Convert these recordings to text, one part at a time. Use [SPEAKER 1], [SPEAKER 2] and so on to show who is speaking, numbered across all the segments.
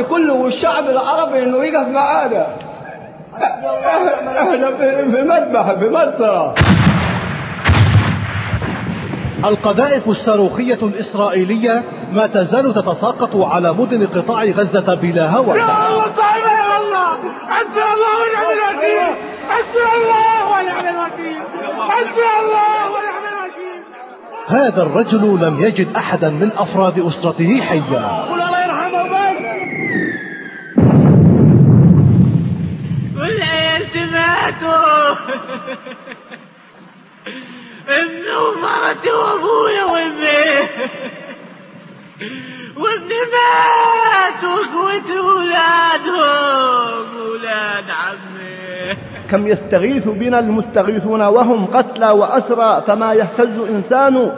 [SPEAKER 1] العربي كله والشعب العربي إنه يقف معانا. إحنا في مذبح في مجزرة
[SPEAKER 2] القذائف الصاروخية الإسرائيلية ما تزال تتساقط على مدن قطاع غزة بلا هوى.
[SPEAKER 3] يا الله طيب يا الله. حسبي الله ونعم الوكيل. حسبي الله ونعم الوكيل. حسبي الله ونعم الوكيل.
[SPEAKER 2] هذا الرجل لم يجد أحدا من أفراد أسرته حيا
[SPEAKER 3] قول الله يرحمه بس والعيال ماتوا امي ومرتي وابويا وامي وابني. مات واخوتي ولادهم ولاد عمي.
[SPEAKER 1] كم يستغيث بنا المستغيثون وهم قتلى وأسرى فما يهتز إنسان؟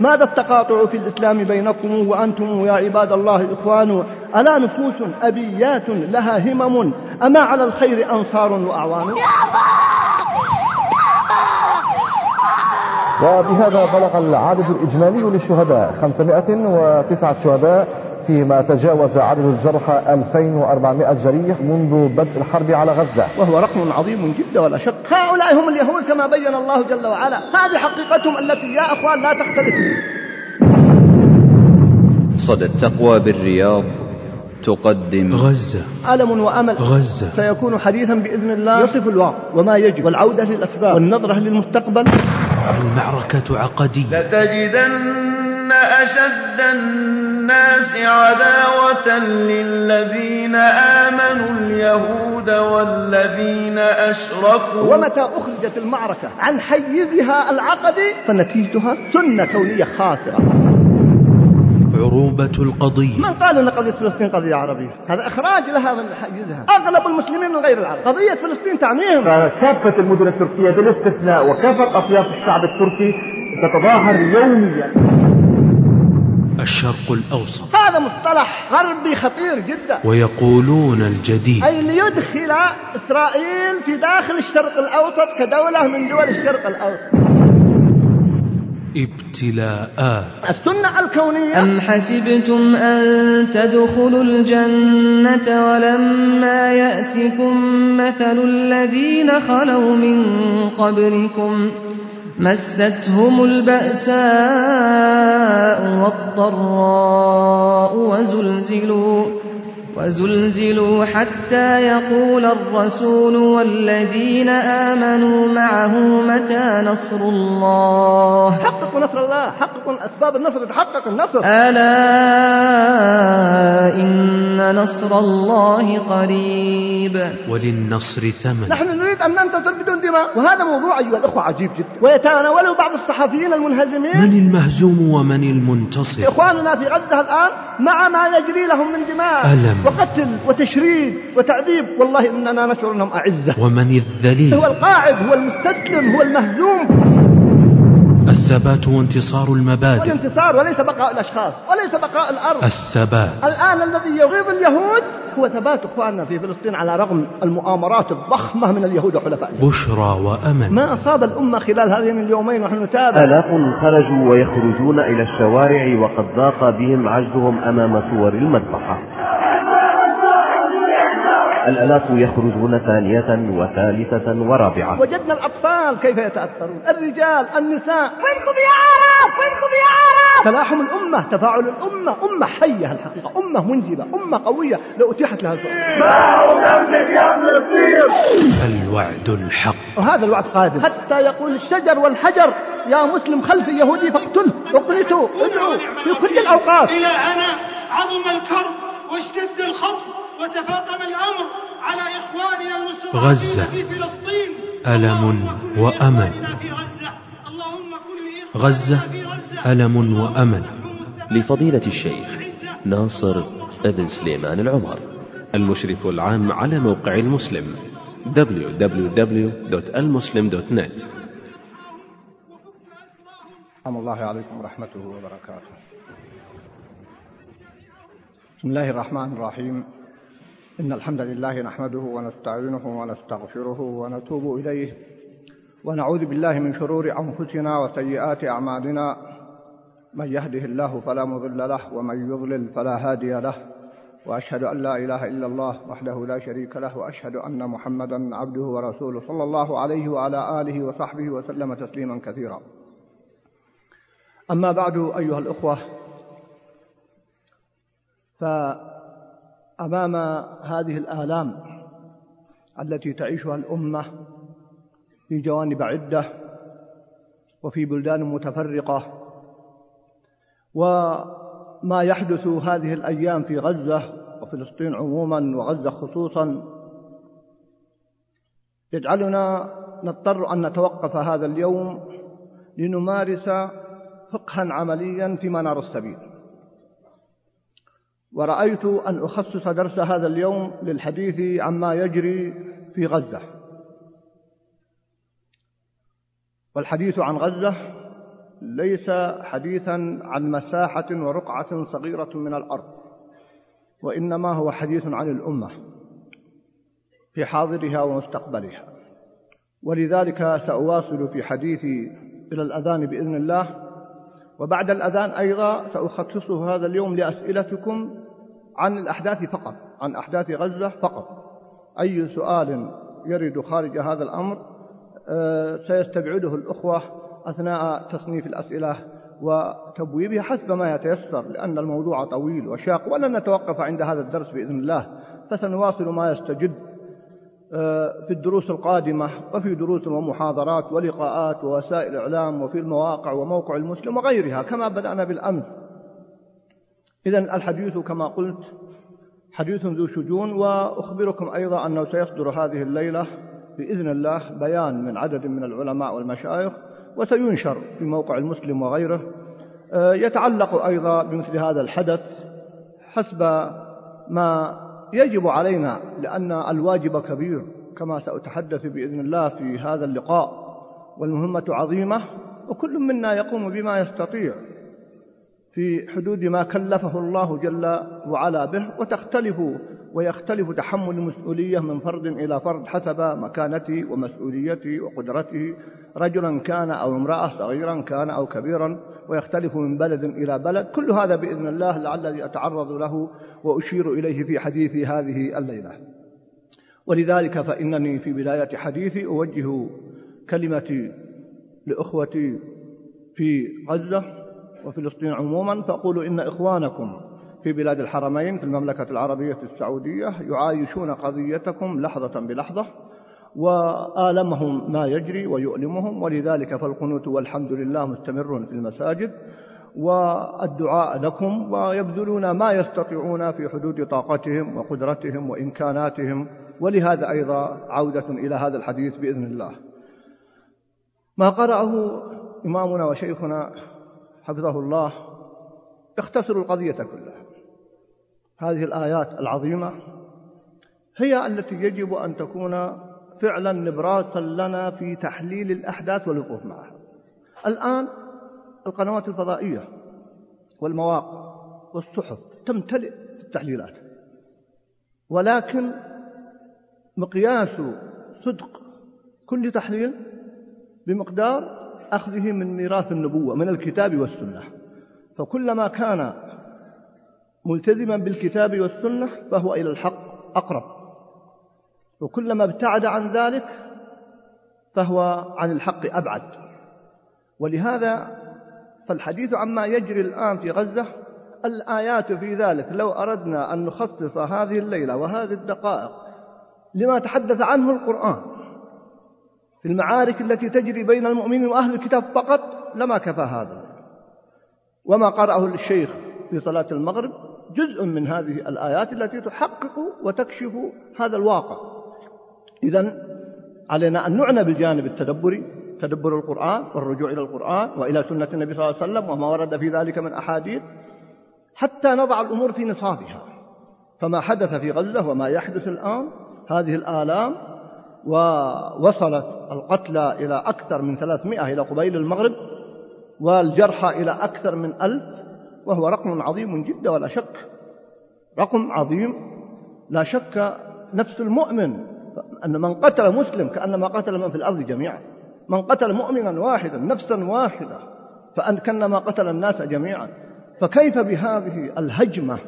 [SPEAKER 1] ماذا التقاطع في الإسلام بينكم وأنتم يا عباد الله إخوان؟ ألا نفوس أبيات لها همم؟ أما على الخير أنصار وأعوان؟
[SPEAKER 4] وبهذا بلغ العدد الإجمالي للشهداء 509 شهداء فيما تجاوز عدد الجرحى 2400 جريح منذ بدء الحرب على غزة.
[SPEAKER 1] وهو رقم عظيم جدا ولا شك. هؤلاء هم اليهود كما بين الله جل وعلا. هذه حقيقتهم التي يا أخوان لا تختلف.
[SPEAKER 5] صدى التقوى بالرياض تقدم.
[SPEAKER 6] غزة.
[SPEAKER 1] ألم وأمل.
[SPEAKER 6] غزة.
[SPEAKER 1] سيكون حديثا بإذن الله. يصف الواقع وما يجب. والعودة للأسباب. والنظرة للمستقبل.
[SPEAKER 6] المعركة عقدية.
[SPEAKER 7] لتجدن أشد الناس عداوة للذين آمنوا اليهود والذين أشركوا.
[SPEAKER 1] ومتى أخرجت المعركة عن حيزها العقدي؟ فنتيجتها سنة كونية خاسرة
[SPEAKER 6] عروبة القضية.
[SPEAKER 1] من قال أن قضية فلسطين قضية عربية؟ هذا إخراج لها من حيزها أغلب المسلمين من غير العرب. قضية فلسطين تعنيهم
[SPEAKER 8] كافة المدن التركية بالاستثناء وكافة أطياف الشعب التركي تتظاهر يوميا.
[SPEAKER 6] الشرق الأوسط.
[SPEAKER 1] هذا مصطلح غربي خطير جدا.
[SPEAKER 6] ويقولون الجديد.
[SPEAKER 1] أي ليدخل إسرائيل في داخل الشرق الأوسط كدولة من دول الشرق الأوسط.
[SPEAKER 6] ابتلاءات
[SPEAKER 1] السنة الكونية.
[SPEAKER 9] أم حسبتم أن تدخلوا الجنة ولما يأتكم مثل الذين خلوا من قبلكم مستهم البأساء والضراء وزلزلوا وزلزلوا حتى يقول الرسول والذين آمنوا معه متى نصر الله؟
[SPEAKER 1] حققوا نصر الله حققوا أسباب النصر تحقق النصر.
[SPEAKER 9] ألا إن نصر الله قريب.
[SPEAKER 6] وللنصر ثمن.
[SPEAKER 1] نحن نريد أن ننتصر بدون دماء وهذا موضوع أيها الأخوة عجيب جدا. ويتناوله بعض الصحفيين المنهزمين.
[SPEAKER 6] من المهزوم ومن المنتصر؟
[SPEAKER 1] إخواننا في غزة الآن مع ما يجري لهم من دماء.
[SPEAKER 6] ألم
[SPEAKER 1] وقتل وتشريد وتعذيب. والله إننا نشعر أنهم أعزة.
[SPEAKER 6] ومن الذليل؟
[SPEAKER 1] هو القاعد هو المستسلم هو المهزوم.
[SPEAKER 6] الثبات وانتصار المبادئ.
[SPEAKER 1] والانتصار وليس بقاء الأشخاص وليس بقاء الأرض.
[SPEAKER 6] الثبات.
[SPEAKER 1] الآن الذي يغيظ اليهود هو ثبات إخواننا في فلسطين على رغم المؤامرات الضخمة من اليهود وحلفائهم
[SPEAKER 6] بشرى وأمل
[SPEAKER 1] ما أصاب الأمة خلال هذين اليومين ونحن نتابع.
[SPEAKER 10] آلاف خرجوا ويخرجون إلى الشوارع وقد ضاق بهم عجزهم أمام صور المذبحة. الآلاف يخرجون ثانية وثالثة ورابعة.
[SPEAKER 1] وجدنا الأطفال كيف يتأثرون؟ الرجال النساء.
[SPEAKER 3] وينكم يا عرب؟ وينكم يا عرب؟
[SPEAKER 1] تلاحم الأمة تفاعل الأمة. أمة حية الحقيقة أمة منجبة أمة قوية. لو أتيحت لها الفرصة.
[SPEAKER 6] الوعد الحق.
[SPEAKER 1] وهذا الوعد قادم. حتى يقول الشجر والحجر يا مسلم خلف يهودي فاقتله. اقنتوا ادعوا في كل الأوقات.
[SPEAKER 3] إلى أنا عظم الكرب واشتد الخوف وتفاقم الأمر على إخواننا المستضعفين
[SPEAKER 6] غزة.
[SPEAKER 3] في فلسطين.
[SPEAKER 6] ألم وأمل
[SPEAKER 3] غزة.
[SPEAKER 6] ألم وأمل
[SPEAKER 11] لفضيلة الشيخ ناصر أبن سليمان العمر. المشرف العام على موقع المسلم. www.almuslim.net
[SPEAKER 1] سلام الله عليكم ورحمته وبركاته. بسم الله الرحمن الرحيم. إن الحمد لله نحمده ونستعينه ونستغفره ونتوب إليه ونعوذ بالله من شرور أنفسنا وسيئات أعمالنا من يهده الله فلا مضل له ومن يضلل فلا هادي له وأشهد أن لا إله إلا الله وحده لا شريك له وأشهد أن محمدا عبده ورسوله صلى الله عليه وعلى آله وصحبه وسلم تسليما كثيرا. أما بعد أيها الأخوة فامام هذه الآلام التي تعيشها الأمة في جوانب عدة وفي بلدان متفرقة وما يحدث هذه الأيام في غزة وفلسطين عموما وغزة خصوصا يجعلنا نضطر أن نتوقف هذا اليوم لنمارس فقها عمليا في منار السبيل. ورأيت أن أخصص درس هذا اليوم للحديث عما يجري في غزة. والحديث عن غزة ليس حديثا عن مساحة ورقعة صغيرة من الأرض وإنما هو حديث عن الأمة في حاضرها ومستقبلها. ولذلك سأواصل في حديثي إلى الأذان بإذن الله. وبعد الأذان أيضا سأخصصه هذا اليوم لأسئلتكم عن الأحداث فقط عن أحداث غزة فقط. أي سؤال يرد خارج هذا الأمر سيستبعده الأخوة أثناء تصنيف الأسئلة وتبويبها حسب ما يتيسر لأن الموضوع طويل وشاق ولن نتوقف عند هذا الدرس بإذن الله. فسنواصل ما يستجد. في الدروس القادمة وفي دروس ومحاضرات ولقاءات ووسائل إعلام وفي المواقع وموقع المسلم وغيرها كما بدأنا بالأمس. إذا الحديث كما قلت حديث ذو شجون وأخبركم أيضا أنه سيصدر هذه الليلة بإذن الله بيان من عدد من العلماء والمشايخ وسينشر في موقع المسلم وغيره. يتعلق أيضا بمثل هذا الحدث حسب ما يجب علينا لأن الواجب كبير كما سأتحدث بإذن الله في هذا اللقاء والمهمة عظيمة وكل منا يقوم بما يستطيع في حدود ما كلفه الله جل وعلا به وتختلف ويختلف تحمل المسؤولية من فرد إلى فرد حسب مكانته ومسؤوليته وقدرته. رجلا كان أو امرأة صغيرا كان أو كبيرا ويختلف من بلد إلى بلد. كل هذا بإذن الله لعلي أتعرض له وأشير إليه في حديثي هذه الليلة. ولذلك فإنني في بداية حديثي أوجه كلمتي لأخوتي في غزة وفلسطين عموما فأقول إن إخوانكم في بلاد الحرمين في المملكة العربية السعودية يعايشون قضيتكم لحظة بلحظة وآلمهم ما يجري ويؤلمهم ولذلك فالقنوت والحمد لله مستمر في المساجد والدعاء لكم ويبذلون ما يستطيعون في حدود طاقتهم وقدرتهم وإمكاناتهم. ولهذا أيضا عودة إلى هذا الحديث بإذن الله. ما قرأه إمامنا وشيخنا حفظه الله يختصر القضية كلها. هذه الآيات العظيمة هي التي يجب أن تكون فعلا نبراسا لنا في تحليل الأحداث والوقوف معها. الآن القنوات الفضائية والمواقع والصحف تمتلئ التحليلات ولكن مقياس صدق كل تحليل بمقدار أخذه من ميراث النبوة من الكتاب والسنة. فكلما كان ملتزما بالكتاب والسنة فهو إلى الحق أقرب. وكلما ابتعد عن ذلك فهو عن الحق أبعد. ولهذا فالحديث عما يجري الآن في غزة الآيات في ذلك لو أردنا أن نخصص هذه الليلة وهذه الدقائق لما تحدث عنه القرآن في المعارك التي تجري بين المؤمنين وأهل الكتاب فقط لما كفى هذا. وما قرأه الشيخ في صلاة المغرب جزء من هذه الآيات التي تحقق وتكشف هذا الواقع. إذا علينا أن نعنى بالجانب التدبري تدبر القرآن والرجوع إلى القرآن وإلى سنة النبي صلى الله عليه وسلم وما ورد في ذلك من أحاديث حتى نضع الأمور في نصابها. فما حدث في غزة وما يحدث الآن هذه الآلام ووصلت القتلى إلى أكثر من 300 إلى قبيل المغرب والجرحى إلى أكثر من ألف وهو رقم عظيم جدا ولا شك. رقم عظيم. لا شك نفس المؤمن. أن من قتل مسلم كأنما قتل من في الأرض جميعا. من قتل مؤمنا واحدا نفسا واحدة فأن كأنما قتل الناس جميعا. فكيف بهذه الهجمة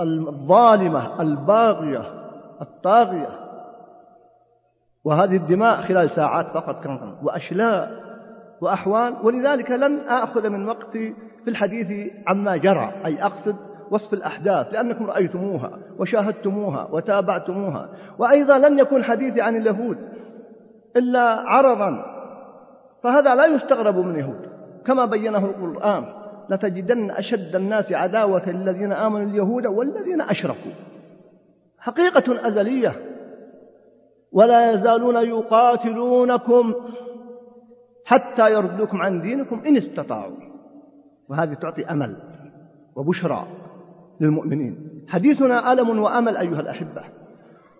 [SPEAKER 1] الظالمة الباغية الطاغية؟ وهذه الدماء خلال ساعات فقط كانت وأشلاء وأحوال. ولذلك لن آخذ من وقتي في الحديث عما جرى أي أقصد وصف الأحداث لأنكم رأيتموها وشاهدتموها وتابعتموها. وأيضا لن يكون حديثي عن اليهود إلا عرضا فهذا لا يستغرب من يهود. كما بينه القرآن لتجدن أشد الناس عداوة للذين آمنوا اليهود والذين أشركوا حقيقة أزلية. ولا يزالون يقاتلونكم حتى يردوكم عن دينكم إن استطاعوا. وهذه تعطي أمل وبشرى للمؤمنين. حديثنا ألم وأمل أيها الأحبة.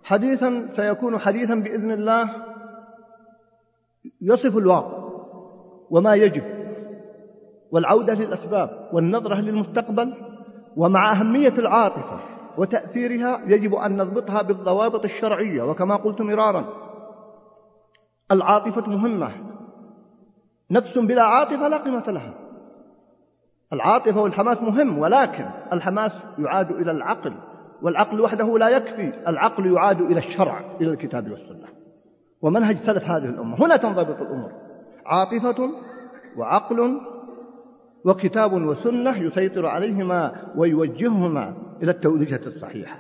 [SPEAKER 1] حديثا سيكون حديثا بإذن الله يصف الواقع وما يجب والعودة للأسباب والنظرة للمستقبل ومع أهمية العاطفة وتأثيرها يجب أن نضبطها بالضوابط الشرعية. وكما قلت مرارا العاطفة مهمة. نفس بلا عاطفة لا قيمة لها. العاطفة والحماس مهم ولكن الحماس يعاد إلى العقل والعقل وحده لا يكفي العقل يعاد إلى الشرع إلى الكتاب والسنة. ومنهج سلف هذه الأمة. هنا تنضبط الأمور. عاطفة وعقل وكتاب وسنة يسيطر عليهما ويوجههما إلى التوليجة الصحيحة.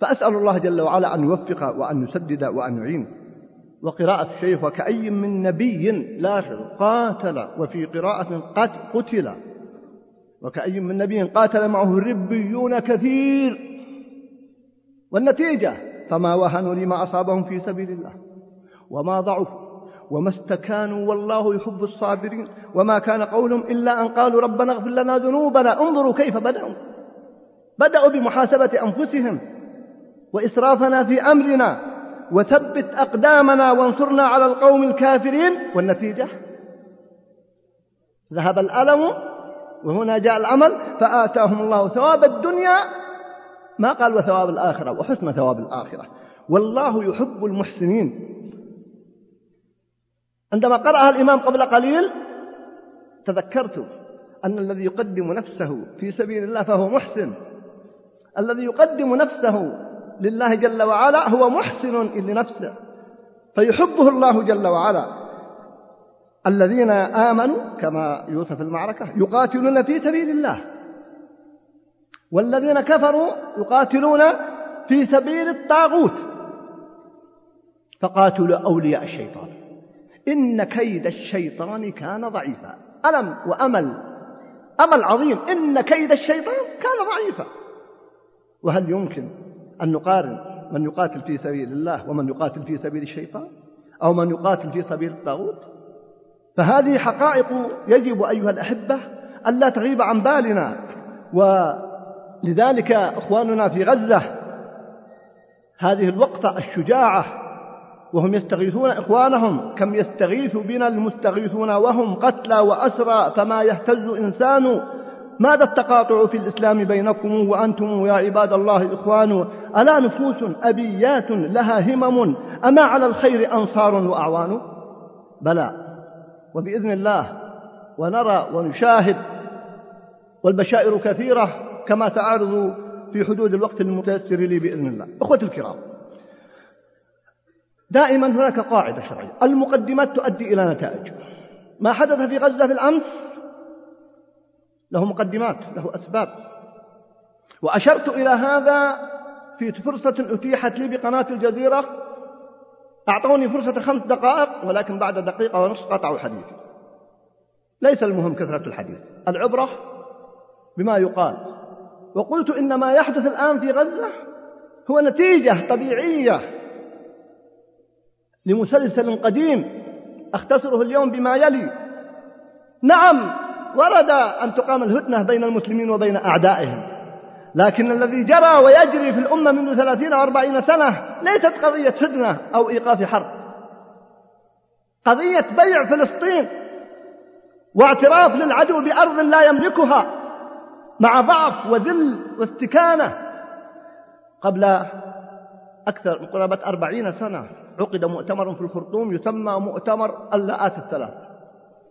[SPEAKER 1] فأسأل الله جل وعلا أن يوفق وأن يسدد وأن يعين. وقراءة الشيخ وكأي من نبي لا قاتل وفي قراءة قتل. وكأي من نبي قاتل معه ربيون كثير. والنتيجة فما وهنوا لما أصابهم في سبيل الله. وما ضعفوا. وما استكانوا والله يحب الصابرين. وما كان قولهم إلا أن قالوا ربنا اغفر لنا ذنوبنا. انظروا كيف بدأوا. بدأوا بمحاسبة أنفسهم. وإسرافنا في أمرنا. وثبت أقدامنا وانصرنا على القوم الكافرين. والنتيجة؟ ذهب الألم وهنا جاء العمل فآتاهم الله ثواب الدنيا ما قال وثواب الآخرة وحسن ثواب الآخرة. والله يحب المحسنين. عندما قرأها الإمام قبل قليل تذكرت أن الذي يقدم نفسه في سبيل الله فهو محسن. الذي يقدم نفسه لله جل وعلا هو محسن لنفسه فيحبه الله جل وعلا. الذين آمنوا كما يوصف المعركة يقاتلون في سبيل الله. والذين كفروا يقاتلون في سبيل الطاغوت. فقاتلوا أولياء الشيطان. إن كيد الشيطان كان ضعيفا. ألم وأمل أمل عظيم. إن كيد الشيطان كان ضعيفا. وهل يمكن أن نقارن من يقاتل في سبيل الله ومن يقاتل في سبيل الشيطان؟ أو من يقاتل في سبيل الطاغوت؟ فهذه حقائق يجب أيها الأحبة ألا تغيب عن بالنا ولذلك إخواننا في غزة هذه الوقفة الشجاعة وهم يستغيثون إخوانهم كم يستغيث بنا المستغيثون وهم قتلى وأسرى فما يهتز إنسان. ماذا التقاطع في الإسلام بينكم وأنتم يا عباد الله إخوان؟ ألا نفوس أبيات لها همم؟ أما على الخير أنصار وأعوان؟ بلى. وبإذن الله ونرى ونشاهد والبشائر كثيرة كما سأعرض في حدود الوقت المتيسر لي بإذن الله. أخوتي الكرام دائما هناك قاعدة شرعية. المقدمات تؤدي إلى نتائج. ما حدث في غزة في الأمس له مقدمات له أسباب. وأشرت إلى هذا في فرصة أتيحت لي بقناة الجزيرة أعطوني فرصة خمس دقائق ولكن بعد دقيقة ونصف قطعوا حديثي. ليس المهم كثرة الحديث العبرة بما يقال. وقلت إن ما يحدث الآن في غزة هو نتيجة طبيعية لمسلسل قديم أختصره اليوم بما يلي. نعم ورد أن تقام الهدنة بين المسلمين وبين أعدائهم. لكن الذي جرى ويجري في الأمة منذ ثلاثين وأربعين سنة ليست قضية هدنة أو إيقاف حرب. قضية بيع فلسطين واعتراف للعدو بأرض لا يملكها مع ضعف وذل واستكانة قبل أكثر من قرابة أربعين سنة عقد مؤتمر في الخرطوم يسمى مؤتمر اللاءات الثلاث.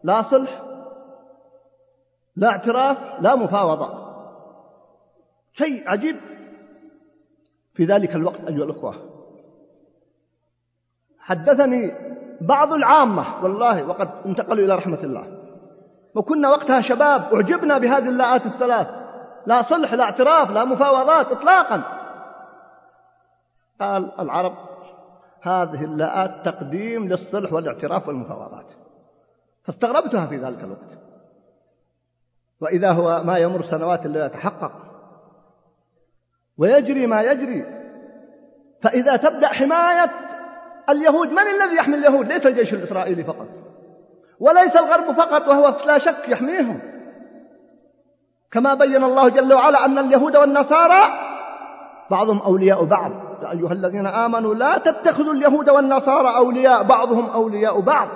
[SPEAKER 1] لا صلح لا اعتراف لا مفاوضة. شيء عجيب. في ذلك الوقت أيها الأخوة حدثني بعض العامة والله وقد انتقلوا إلى رحمة الله. وكنا وقتها شباب أعجبنا بهذه اللاءات الثلاث. لا صلح لا اعتراف لا مفاوضات إطلاقا. قال العرب هذه اللاءات تقديم للصلح والاعتراف والمفاوضات. فاستغربتها في ذلك الوقت. وإذا هو ما يمر سنوات لا يتحقق. ويجري ما يجري. فإذا تبدأ حماية اليهود من الذي يحمي اليهود؟ ليس الجيش الإسرائيلي فقط. وليس الغرب فقط وهو لا شك يحميهم. كما بين الله جل وعلا أن اليهود والنصارى بعضهم أولياء بعض. يا أيها الذين آمنوا لا تتخذوا اليهود والنصارى أولياء بعضهم أولياء بعض.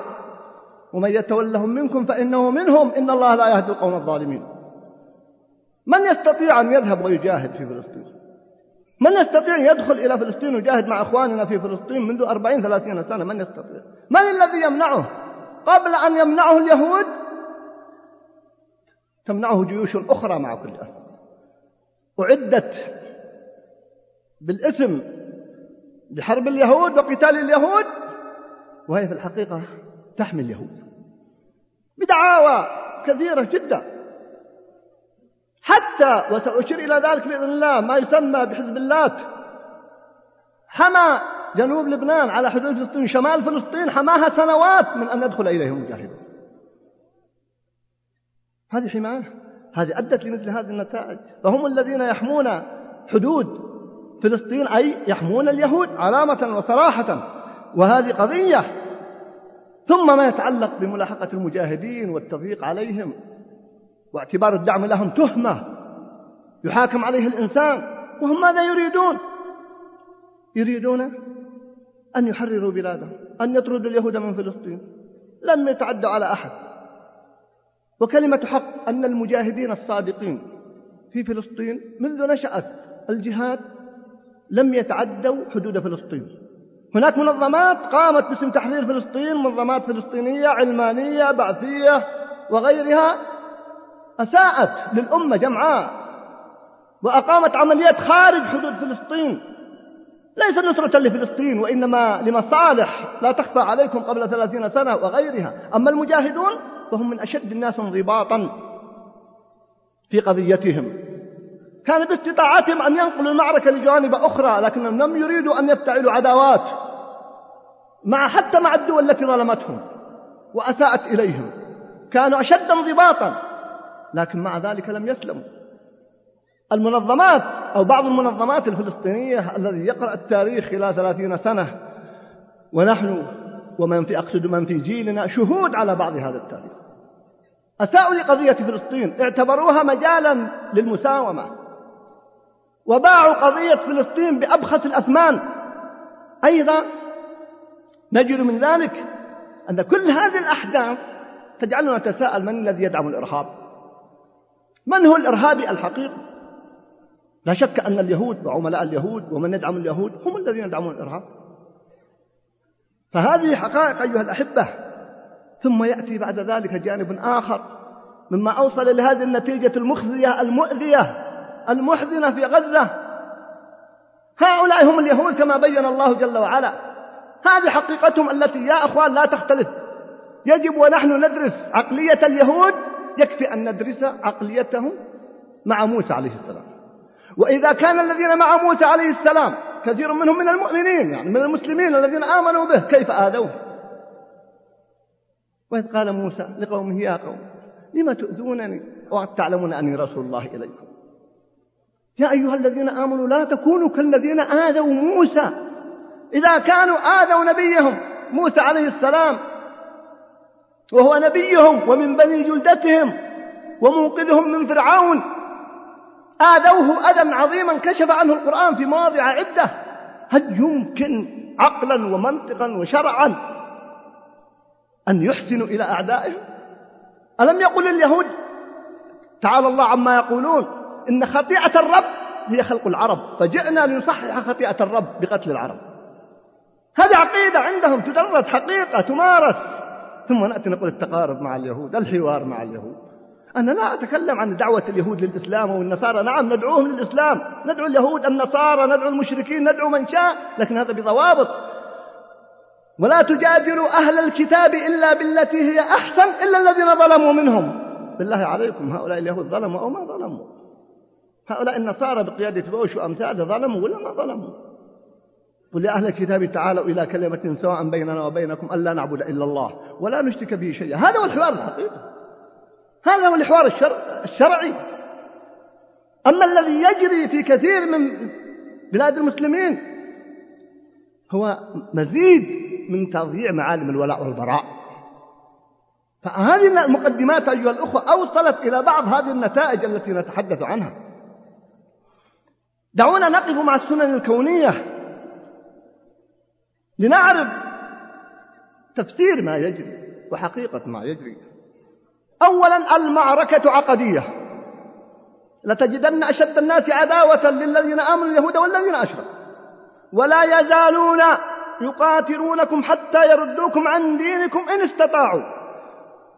[SPEAKER 1] ومن يتولهم منكم فإنه منهم. إن الله لا يهدي القوم الظالمين. من يستطيع أن يذهب ويجاهد في فلسطين؟ من يستطيع يدخل إلى فلسطين ويجاهد مع أخواننا في فلسطين منذ أربعين ثلاثين سنة؟ من يستطيع؟ من الذي يمنعه؟ قبل أن يمنعه اليهود تمنعه جيوش أخرى مع كل أسف. أعدت بالاسم لحرب اليهود وقتال اليهود وهي في الحقيقة تحمي اليهود. بدعاوى كثيرة جدا. حتى وسأشير إلى ذلك بإذن الله ما يسمى بحزب اللات. حمى جنوب لبنان على حدود فلسطين شمال فلسطين حماها سنوات من أن يدخل إليهم المجاهدون هذه حماية هذه أدت لمثل هذه النتائج. فهم الذين يحمون حدود فلسطين أي يحمون اليهود علامة وصراحة وهذه قضية. ثم ما يتعلق بملاحقة المجاهدين والتضييق عليهم. واعتبار الدعم لهم تهمة. يحاكم عليه الإنسان وهم ماذا يريدون؟ يريدون أن يحرروا بلادهم أن يطردوا اليهود من فلسطين. لم يتعدوا على أحد. وكلمة حق أن المجاهدين الصادقين في فلسطين منذ نشأت الجهاد لم يتعدوا حدود فلسطين. هناك منظمات قامت باسم تحرير فلسطين منظمات فلسطينية علمانية بعثية وغيرها أساءت للأمة جمعاء وأقامت عمليات خارج حدود فلسطين. ليس نصرة لفلسطين وإنما لمصالح لا تخفى عليكم قبل ثلاثين سنة وغيرها. أما المجاهدون فهم من أشد الناس انضباطا في قضيتهم. كان باستطاعتهم أن ينقلوا المعركة لجوانب أخرى لكنهم لم يريدوا أن يفتعلوا عداوات مع حتى مع الدول التي ظلمتهم وأساءت إليهم. كانوا أشد انضباطا. لكن مع ذلك لم يسلموا. المنظمات أو بعض المنظمات الفلسطينية الذي يقرأ التاريخ خلال ثلاثين سنة ونحن ومن في أقصد من في جيلنا شهود على بعض هذا التاريخ. أساءوا لقضية فلسطين اعتبروها مجالا للمساومة. وباعوا قضية فلسطين بأبخس الأثمان. أيضا نجد من ذلك أن كل هذه الأحداث تجعلنا نتساءل من الذي يدعم الإرهاب. من هو الإرهابي الحقيقي؟ لا شك أن اليهود وعملاء اليهود ومن يدعم اليهود هم الذين يدعمون الإرهاب. فهذه حقائق أيها الأحبة. ثم يأتي بعد ذلك جانب آخر مما أوصل لهذه النتيجة المخزية المؤذية المحزنة في غزة. هؤلاء هم اليهود كما بين الله جل وعلا. هذه حقيقتهم التي يا أخوان لا تختلف. يجب ونحن ندرس عقلية اليهود يكفي أن ندرس عقليتهم مع موسى عليه السلام. وإذا كان الذين مع موسى عليه السلام كثير منهم من المؤمنين يعني من المسلمين الذين آمنوا به كيف آذوه؟ وإذ قال موسى لقومه يا قوم لم تؤذونني؟ وقد تعلمون أني رسول الله إليكم. يا أيها الذين آمنوا لا تكونوا كالذين آذوا موسى. إذا كانوا آذوا نبيهم موسى عليه السلام وهو نبيهم ومن بني جلدتهم ومنقذهم من فرعون. آذوه أذى عظيما كشف عنه القرآن في مواضع عدة. هل يمكن عقلا ومنطقا وشرعا أن يحسنوا إلى أعدائهم ألم يقل اليهود؟ تعالى الله عما يقولون. إن خطيئة الرب هي خلق العرب. فجئنا لنصحح خطيئة الرب بقتل العرب. هذه عقيدة عندهم تدرس حقيقة تمارس ثم نأتي نقول التقارب مع اليهود الحوار مع اليهود. أنا لا أتكلم عن دعوة اليهود للإسلام أو النصارى نعم ندعوهم للإسلام. ندعو اليهود النصارى ندعو المشركين ندعو من شاء لكن هذا بضوابط. ولا تجادلوا أهل الكتاب إلا بالتي هي أحسن إلا الذين ظلموا منهم. بالله عليكم هؤلاء اليهود ظلموا أو ما ظلموا؟ هؤلاء النصارى بقيادة بوش وأمثاله ظلموا ولا ما ظلموا؟ قل يا أهل الكتاب تعالوا إلى كلمة سواء بيننا وبينكم ألا نعبد إلا الله ولا نشرك به شيئا. هذا هو الحوار الحقيقي. هذا هو الحوار الشرعي. أما الذي يجري في كثير من بلاد المسلمين هو مزيد من تضييع معالم الولاء والبراء. فهذه المقدمات أيها الأخوة أوصلت إلى بعض هذه النتائج التي نتحدث عنها. دعونا نقف مع السنن الكونية. لنعرف تفسير ما يجري وحقيقة ما يجري. أولا المعركة عقدية. لتجدن أشد الناس عداوة للذين آمنوا اليهود والذين أشركوا. ولا يزالون يقاتلونكم حتى يردوكم عن دينكم إن استطاعوا.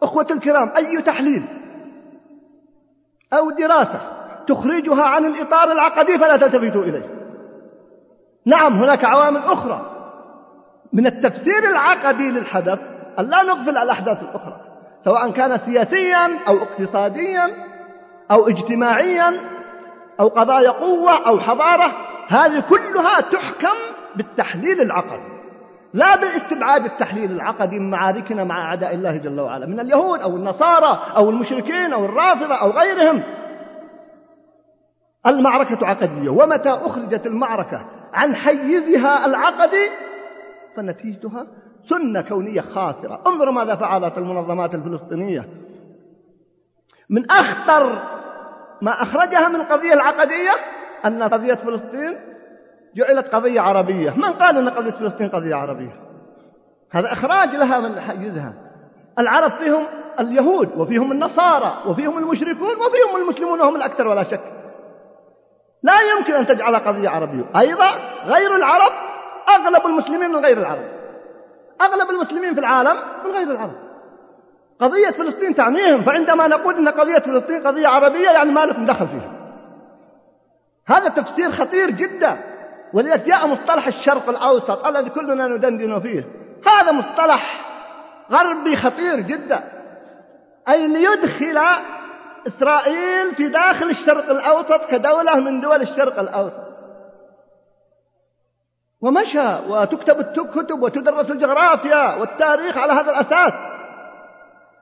[SPEAKER 1] أخوة الكرام أي تحليل أو دراسة تخرجها عن الإطار العقدي فلا تلتفتوا إليه؟ نعم هناك عوامل أخرى. من التفسير العقدي للحدث أن لا نغفل الأحداث الأخرى سواء كان سياسيا أو اقتصاديا أو اجتماعيا أو قضايا قوة أو حضارة هذه كلها تحكم بالتحليل العقدي لا باستبعاد التحليل العقدي من معاركنا مع أعداء الله جل وعلا من اليهود أو النصارى أو المشركين أو الرافضة أو غيرهم. المعركة عقدية ومتى أخرجت المعركة عن حيزها العقدي؟ فنتيجتها سنة كونية خاسرة. انظروا ماذا فعلت المنظمات الفلسطينية. من أخطر ما أخرجها من القضية العقدية أن قضية فلسطين جعلت قضية عربية. من قال أن قضية فلسطين قضية عربية؟ هذا إخراج لها من حيزها. العرب فيهم اليهود وفيهم النصارى وفيهم المشركون وفيهم المسلمون وهم الأكثر ولا شك. لا يمكن أن تجعل قضية عربية. أيضا غير العرب أغلب المسلمين من غير العرب. أغلب المسلمين في العالم من غير العرب. قضية فلسطين تعنيهم فعندما نقول أن قضية فلسطين قضية عربية يعني ما لكم دخل فيها. هذا تفسير خطير جدا ولذلك جاء مصطلح الشرق الأوسط الذي كلنا ندندن فيه. هذا مصطلح غربي خطير جدا. أي ليدخل إسرائيل في داخل الشرق الأوسط كدولة من دول الشرق الأوسط. ومشى وتكتب الكتب وتدرس الجغرافيا والتاريخ على هذا الأساس.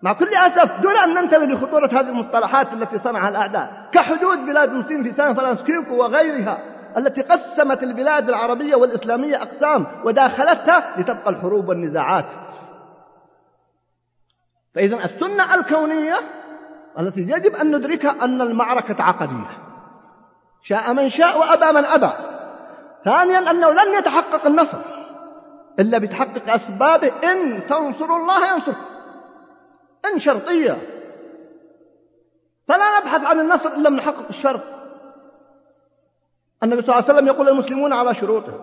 [SPEAKER 1] مع كل أسف دون أن ننتبه لخطورة هذه المصطلحات التي صنعها الأعداء. كحدود بلاد المسلمين في سايكس بيكو وغيرها التي قسمت البلاد العربية والإسلامية أقسام وداخلتها لتبقى الحروب والنزاعات. فإذا السنة الكونية التي يجب أن ندركها أن المعركة عقدية. شاء من شاء وأبى من أبى. ثانيا أنه لن يتحقق النصر إلا بتحقق أسبابه إن تنصروا الله ينصركم إن شرطية. فلا نبحث عن النصر إلا من نحقق الشرط. النبي صلى الله عليه وسلم يقول المسلمون على شروطه.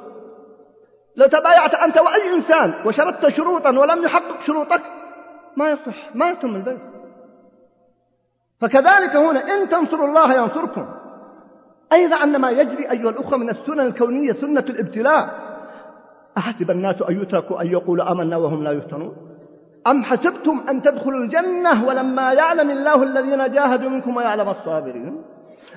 [SPEAKER 1] لو تبايعت أنت وأي إنسان وشرطت شروطا ولم يحقق شروطك ما يصح ما يتم البيت فكذلك هنا إن تنصروا الله ينصركم. أيضا أن ما يجري أيها الأخوة من السنن الكونية سنة الابتلاء. أحسب الناس أن يتركوا أن يقولوا آمنا وهم لا يفتنون. أم حسبتم أن تدخلوا الجنة ولما يعلم الله الذين جاهدوا منكم ويعلم الصابرين؟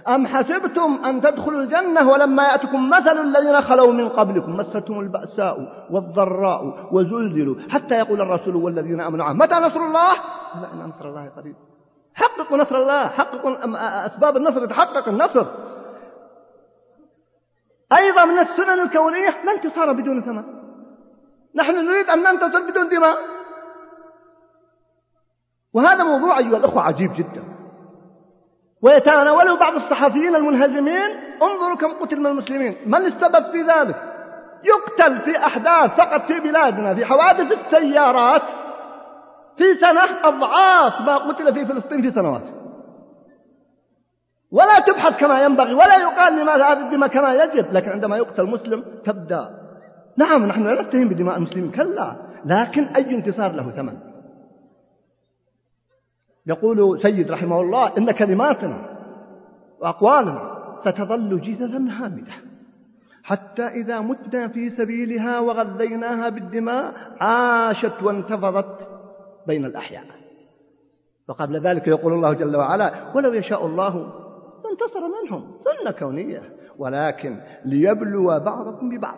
[SPEAKER 1] أم حسبتم أن تدخلوا الجنة ولما يأتكم مثل الذين خلوا من قبلكم؟ مستهم البأساء والضراء وزلزلوا. حتى يقول الرسول والذين آمنوا متى نصر الله؟ لا إن نصر الله قريب. حققوا نصر الله. حققوا أسباب النصر تحقق النصر. أيضا من السنن الكونية لا انتصار بدون ثمن. نحن نريد أن ننتصر بدون دماء. وهذا موضوع أيها الأخوة عجيب جدا. ويتناوله بعض الصحفيين المنهزمين انظروا كم قتل من المسلمين. من السبب في ذلك؟ يقتل في أحداث فقط في بلادنا في حوادث السيارات. في سنة أضعاف ما قتل في فلسطين في سنوات. ولا تبحث كما ينبغي ولا يقال لماذا هذه الدماء كما يجب لكن عندما يقتل مسلم تبدأ نعم نحن لا نستهين بدماء المسلمين كلا. لكن أي انتصار له ثمن. يقول سيد رحمه الله إن كلماتنا وأقوالنا ستظل جزلا هامدة. حتى إذا متنا في سبيلها وغذيناها بالدماء عاشت وانتفضت بين الأحياء. وقبل ذلك يقول الله جل وعلا ولو يشاء الله لانتصر منهم. سنة كونية. ولكن ليبلو بعضكم ببعض.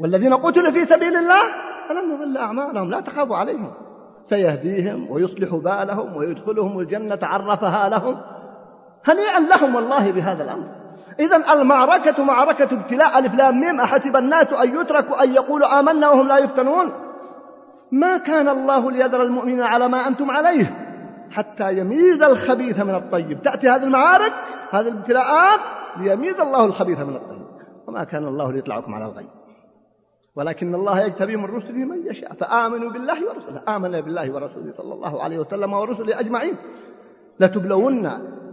[SPEAKER 1] والذين قتلوا في سبيل الله فلم يضل أعمالهم. لا تخافوا عليهم. سيهديهم ويصلح بالهم ويدخلهم الجنة عرفها لهم. هنيئا لهم والله بهذا الأمر. إذا المعركة معركة ابتلاء ألف لام ميم. أحسب الناس أن يتركوا أن يقولوا آمنا وهم لا يفتنون. ما كان الله ليذر المؤمنين على ما أنتم عليه. حتى يميز الخبيث من الطيب. تأتي هذه المعارك هذه الابتلاءات ليميز الله الخبيث من الطيب. وما كان الله ليطلعكم على الغيب. ولكن الله يجتبي من رسله من يشاء. فآمنوا بالله ورسوله آمن بالله ورسوله صلى الله عليه وسلم ورسله أجمعين. لتبلون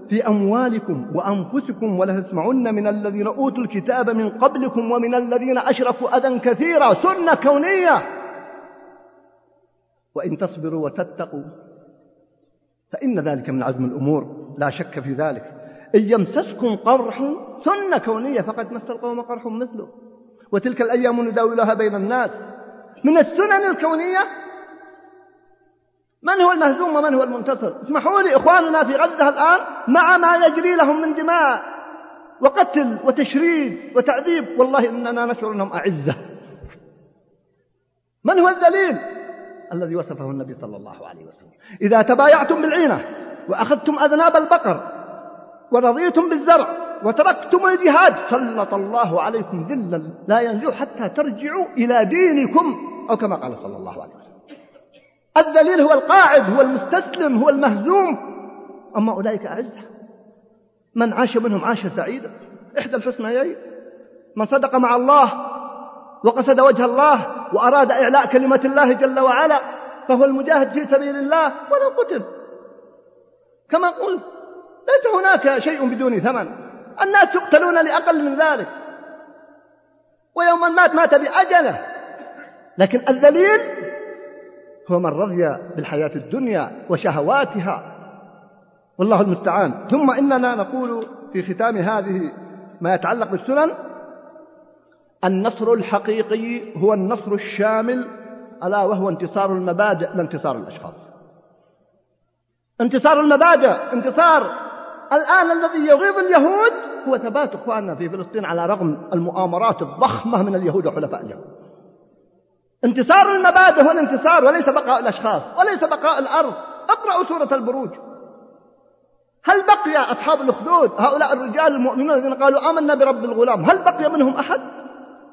[SPEAKER 1] في أموالكم وأنفسكم ولتسمعن من الذين أوتوا الكتاب من قبلكم ومن الذين أشركوا أذى كثيرا. سنة كونية. وإن تصبروا وتتقوا فإن ذلك من عزم الأمور لا شك في ذلك. إن يمسسكم قرح سنة كونية فقد مس القوم قرح مثله. وتلك الأيام نداولها بين الناس. من السنن الكونية؟ من هو المهزوم ومن هو المنتصر؟ اسمحوا لي إخواننا في غزة الآن مع ما يجري لهم من دماء وقتل وتشريد وتعذيب. والله إننا نشعر أنهم أعزة. من هو الذليل؟ الذي وصفه النبي صلى الله عليه وسلم. إذا تبايعتم بالعينة وأخذتم أذناب البقر ورضيتم بالزرع وتركتم الجهاد سلط الله عليكم ذلا لا ينزع حتى ترجعوا إلى دينكم أو كما قال صلى الله عليه وسلم. الذليل هو القاعد هو المستسلم هو المهزوم. أما أولئك أعزة. من عاش منهم عاش سعيدا. إحدى الحسنيين. من صدق مع الله وقصد وجه الله وأراد إعلاء كلمة الله جل وعلا فهو المجاهد في سبيل الله ولو قتل. كما قلت ليس هناك شيء بدون ثمن. الناس يقتلون لأقل من ذلك. ويوما مات مات بأجله. لكن الذليل هو من رضي بالحياة الدنيا وشهواتها. والله المستعان. ثم إننا نقول في ختام هذه ما يتعلق بالسنن النصر الحقيقي هو النصر الشامل ألا وهو انتصار المبادئ لا انتصار الأشخاص. انتصار المبادئ انتصار. الآن الذي يغيظ اليهود هو ثبات إخواننا في فلسطين على رغم المؤامرات الضخمة من اليهود وحلفاء اليهود. انتصار المبادئ هو الانتصار وليس بقاء الأشخاص وليس بقاء الأرض. اقرأوا سورة البروج. هل بقي أصحاب الأخدود؟ هؤلاء الرجال المؤمنون الذين قالوا آمنا برب الغلام. هل بقي منهم أحد؟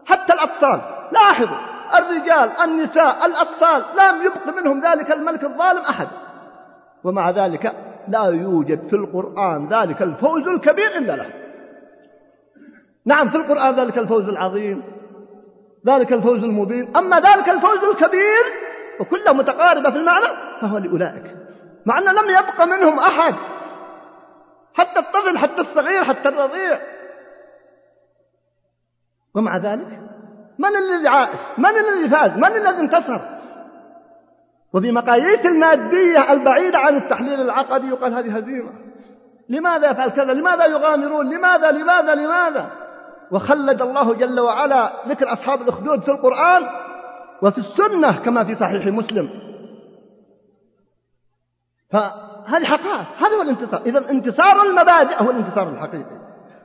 [SPEAKER 1] حتى الأطفال لاحظوا الرجال النساء الأطفال لم يبق منهم ذلك الملك الظالم أحد. ومع ذلك لا يوجد في القرآن ذلك الفوز الكبير إلا له. نعم في القرآن ذلك الفوز العظيم ذلك الفوز المبين. أما ذلك الفوز الكبير وكلها متقاربة في المعنى فهو لأولئك. مع أن لم يبق منهم أحد حتى الطفل حتى الصغير حتى الرضيع. ومع ذلك من الذي عائش من الذي فاز؟ من الذي انتصر؟ وبمقاييس المادية البعيدة عن التحليل العقدي يقال هذه هزيمة. لماذا يفعل كذا؟ لماذا يغامرون؟ لماذا؟ لماذا؟ لماذا؟ وخلد الله جل وعلا ذكر أصحاب الأخدود في القرآن وفي السنة كما في صحيح مسلم. فهذه حقائق هذا هو الانتصار. إذا انتصار المبادئ هو الانتصار الحقيقي.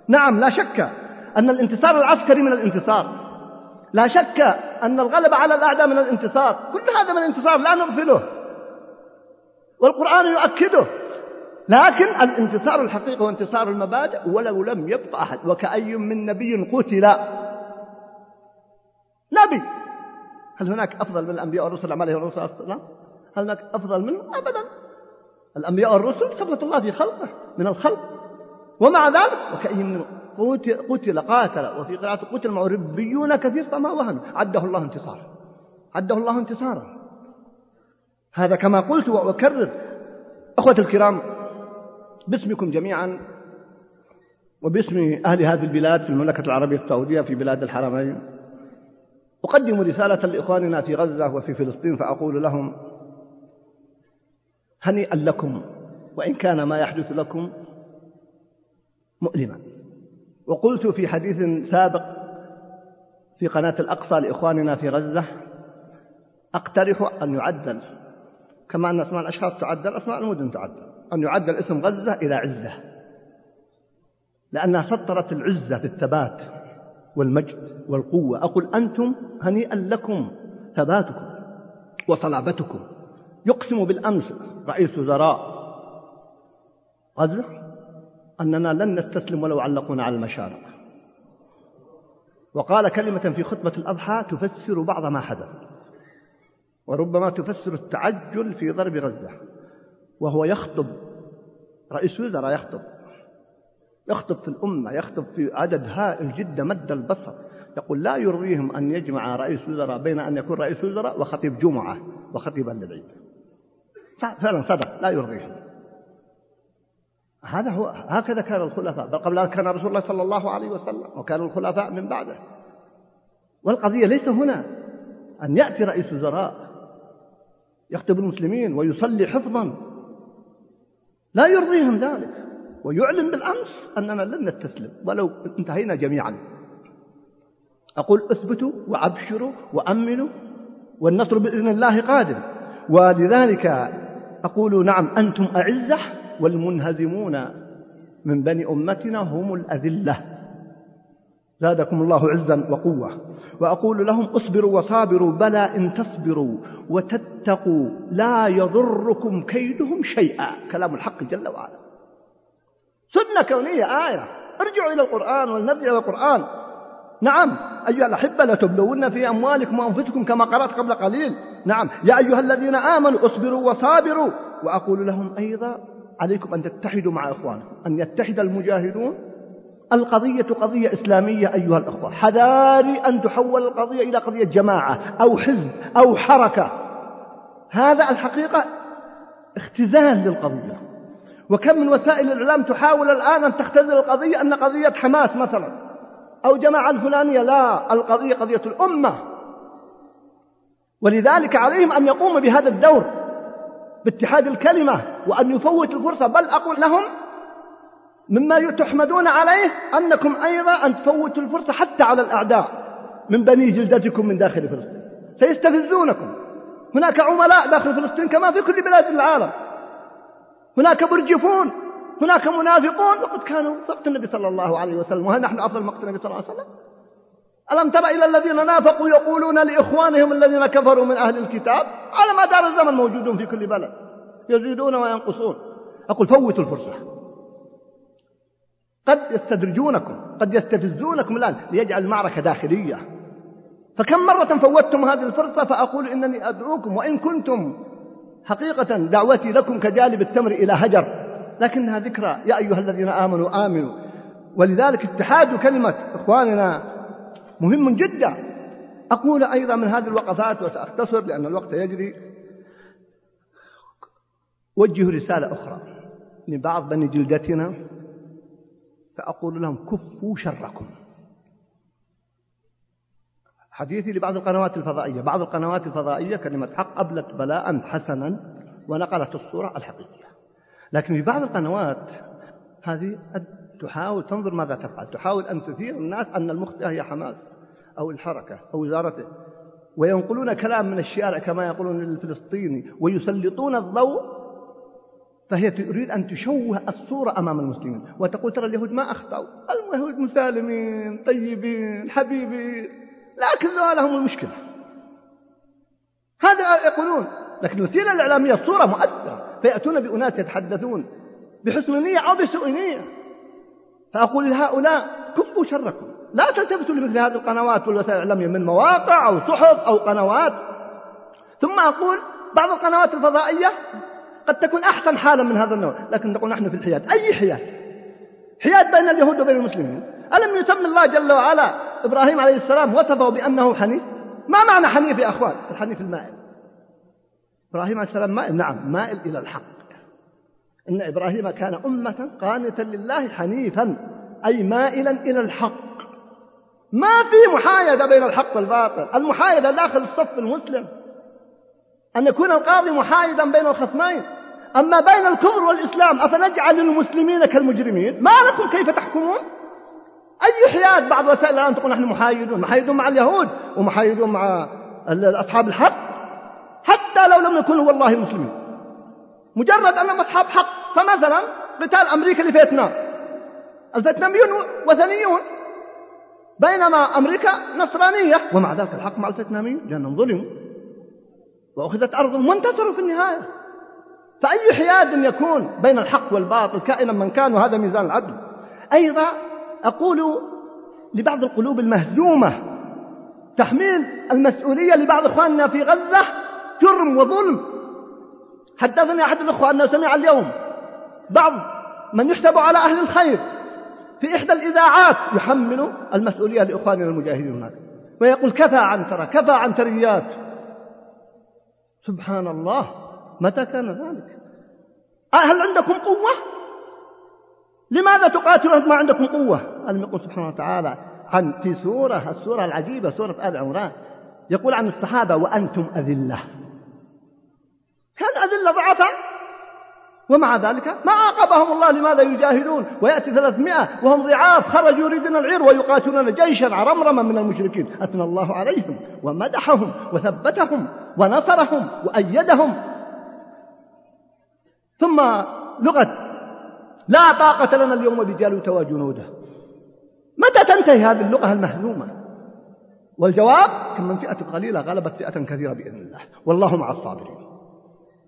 [SPEAKER 1] نعم لا شك أن الانتصار العسكري من الانتصار. لا شك أن الغلبة على الأعداء من الانتصار. كل هذا من الانتصار لا نغفله والقرآن يؤكده. لكن الانتصار الحقيقي هو انتصار المبادئ ولو لم يبق أحد. وكأي من نبي قتل. نبي. هل هناك أفضل من الأنبياء والرسل عليهم الصلاة والسلام؟ هل هناك أفضل منه أبدا. الأنبياء والرسل صفة الله في خلقه من الخلق. ومع ذلك وكأي من قتل قاتل وفي قراءة قتل معه ربيون كثير فما وهنوا عده الله انتصارا. عده الله انتصارا. هذا كما قلت وأكرر أخوة الكرام باسمكم جميعا وباسم أهل هذه البلاد في المملكة العربية السعودية في بلاد الحرمين. أقدم رسالة لإخواننا في غزة وفي فلسطين فأقول لهم هنيئا لكم وإن كان ما يحدث لكم مؤلما. وقلت في حديث سابق في قناة الأقصى لإخواننا في غزة أقترح أن يعدل. كما أن أسماء الأشخاص تعدل أسماء المدن تعدل. أن يعدل اسم غزة إلى عزة. لأنها سطرت العزة في الثبات والمجد والقوة. أقول أنتم هنيئا لكم ثباتكم وصلابتكم. يقسم بالأمس رئيس وزراء. غزة؟ أننا لن نستسلم ولو علقونا على المشارق. وقال كلمة في خطبة الأضحى تفسر بعض ما حدث. وربما تفسر التعجل في ضرب غزة. وهو يخطب رئيس وزراء يخطب. يخطب في الأمة يخطب في عدد هائل جدا مد البصر. يقول لا يرضيهم أن يجمع رئيس وزراء بين أن يكون رئيس وزراء وخطيب جمعة وخطيبا للعيد فعلا صدق لا يرضيهم. هذا هو هكذا كان الخلفاء بل قبل كان رسول الله صلى الله عليه وسلم وكان الخلفاء من بعده. والقضية ليس هنا أن يأتي رئيس وزراء يخطب المسلمين ويصلي حفظا. لا يرضيهم ذلك ويعلن بالأمس أننا لن نستسلم ولو انتهينا جميعا. أقول اثبتوا وأبشروا وأمنوا والنصر بإذن الله قادم. ولذلك أقول نعم أنتم أعزة والمنهزمون من بني أمتنا هم الأذلة. زادكم الله عزا وقوة. وأقول لهم اصبروا وصابروا بلى إن تصبروا وتتقوا لا يضركم كيدهم شيئا. كلام الحق جل وعلا. سنة كونية آية. ارجعوا إلى القرآن ولنرجع إلى القرآن. نعم أيها الأحبة لتبلون في أموالكم وأنفسكم كما قرأت قبل قليل. نعم يا أيها الذين آمنوا اصبروا وصابروا. وأقول لهم أيضا عليكم أن تتحدوا مع إخوانكم أن يتحد المجاهدون. القضية قضية إسلامية أيها الأخوة. حذاري أن تحول القضية إلى قضية جماعة أو حزب أو حركة. هذا الحقيقة اختزال للقضية. وكم من وسائل الإعلام تحاول الآن أن تختزل القضية أن قضية حماس مثلا أو جماعة الفلانية لا القضية قضية الأمة. ولذلك عليهم أن يقوموا بهذا الدور. باتحاد الكلمة وأن يفوت الفرصة. بل أقول لهم مما تحمدون عليه أنكم أيضا أن تفوتوا الفرصة حتى على الأعداء من بني جلدتكم من داخل فلسطين. سيستفزونكم. هناك عملاء داخل فلسطين كما في كل بلاد العالم. هناك مرجفون هناك منافقون. وقد كانوا وقت النبي صلى الله عليه وسلم وهل نحن أفضل مقت النبي صلى الله عليه وسلم؟ ألم تر إلى الذين نافقوا يقولون لإخوانهم الذين كفروا من أهل الكتاب على مدار الزمن موجودون في كل بلد. يزيدون وينقصون. أقول فوتوا الفرصة. قد يستدرجونكم قد يستفزونكم الآن ليجعل المعركة داخلية. فكم مرة فوتتم هذه الفرصة فأقول إنني أدعوكم وإن كنتم حقيقة دعوتي لكم كجالب التمر إلى هجر. لكنها ذكرى يا أيها الذين آمنوا آمنوا. ولذلك اتحاد كلمة إخواننا مهم جدا. أقول أيضا من هذه الوقفات وسأختصر لأن الوقت يجري. وجه رسالة أخرى لبعض بني جلدتنا. فأقول لهم كفوا شركم. حديثي لبعض القنوات الفضائية. بعض القنوات الفضائية كلمة حق أبلت بلاء حسنا ونقلت الصورة الحقيقية. لكن في بعض القنوات هذه تحاول تنظر ماذا تفعل. تحاول أن تثير الناس أن المخطئة هي حماس أو الحركة أو وزارته وينقلون كلام من الشارع كما يقولون للفلسطيني ويسلطون الضوء فهي تريد أن تشوه الصورة أمام المسلمين. وتقول ترى اليهود ما أخطأوا. اليهود مسالمين طيبين حبيبين. لكن لهم المشكلة. هذا يقولون. لكن الوسيلة الإعلامية الصورة مؤثرة. فيأتون بأناس يتحدثون بحسن نية أو بسوء نية. فأقول لهؤلاء كفوا شركم. لا تلتفتوا لمثل هذه القنوات والوسائل الإعلامية من مواقع أو صحف أو قنوات. ثم أقول بعض القنوات الفضائية قد تكون أحسن حالا من هذا النوع لكن نقول نحن في الحياد. أي حياد؟ حياد بين اليهود وبين المسلمين. ألم يسمي الله جل وعلا إبراهيم عليه السلام وصفه بأنه حنيف؟ ما معنى حنيف يا أخوان؟ الحنيف المائل. إبراهيم عليه السلام مائل. نعم مائل إلى الحق. إن إبراهيم كان أمة قانتا لله حنيفا أي مائلا إلى الحق. ما في محايدة بين الحق والباطل. المحايدة داخل الصف المسلم. أن يكون القاضي محايدا بين الخصمين. أما بين الكفر والإسلام أفنجعل المسلمين كالمجرمين؟ ما لكم كيف تحكمون؟ أي حياد بعض وسائل الآن تقول نحن محايدون؟ محايدون مع اليهود ومحايدون مع أصحاب الحق. حتى لو لم يكونوا والله مسلمين. مجرد أنهم أصحاب حق. فمثلا قتال أمريكا لفيتنام الفيتناميون وثنيون. بينما أمريكا نصرانية. ومع ذلك الحق مع الفيتناميين لأنهم ظلموا. وأخذت أرضهم وانتصروا في النهاية. فأي حياد يكون بين الحق والباطل كائنا من كان وهذا ميزان العدل. أيضا أقول لبعض القلوب المهزومة تحميل المسؤولية لبعض إخواننا في غزة جرم وظلم. حدثني أحد الأخوة أنه سمع اليوم بعض من يحسب على أهل الخير. في إحدى الإذاعات يحمل المسؤولية لإخواننا المجاهدين هناك. ويقول كفى عنترة كفى عنتريات سبحان الله متى كان ذلك؟ هل عندكم قوة؟ لماذا تقاتلون ما عندكم قوة؟ ألم يقول سبحانه وتعالى عن في سورة السورة العجيبة سورة آل عمران يقول عن الصحابة وأنتم أذلة. كان أذلة ضعفاء. ومع ذلك ما عاقبهم الله لماذا يجاهدون؟ ويأتي ثلاثمائة وهم ضعاف خرجوا يريدون العير ويقاتلون جيشا عرمرما من المشركين. أثنى الله عليهم ومدحهم وثبتهم ونصرهم وأيدهم. ثم لغة لا طاقة لنا اليوم بجالوت وجنوده متى تنتهي هذه اللغة المهزومة؟ والجواب كم من فئة قليلة غلبت فئة كثيرة بإذن الله. والله مع الصابرين.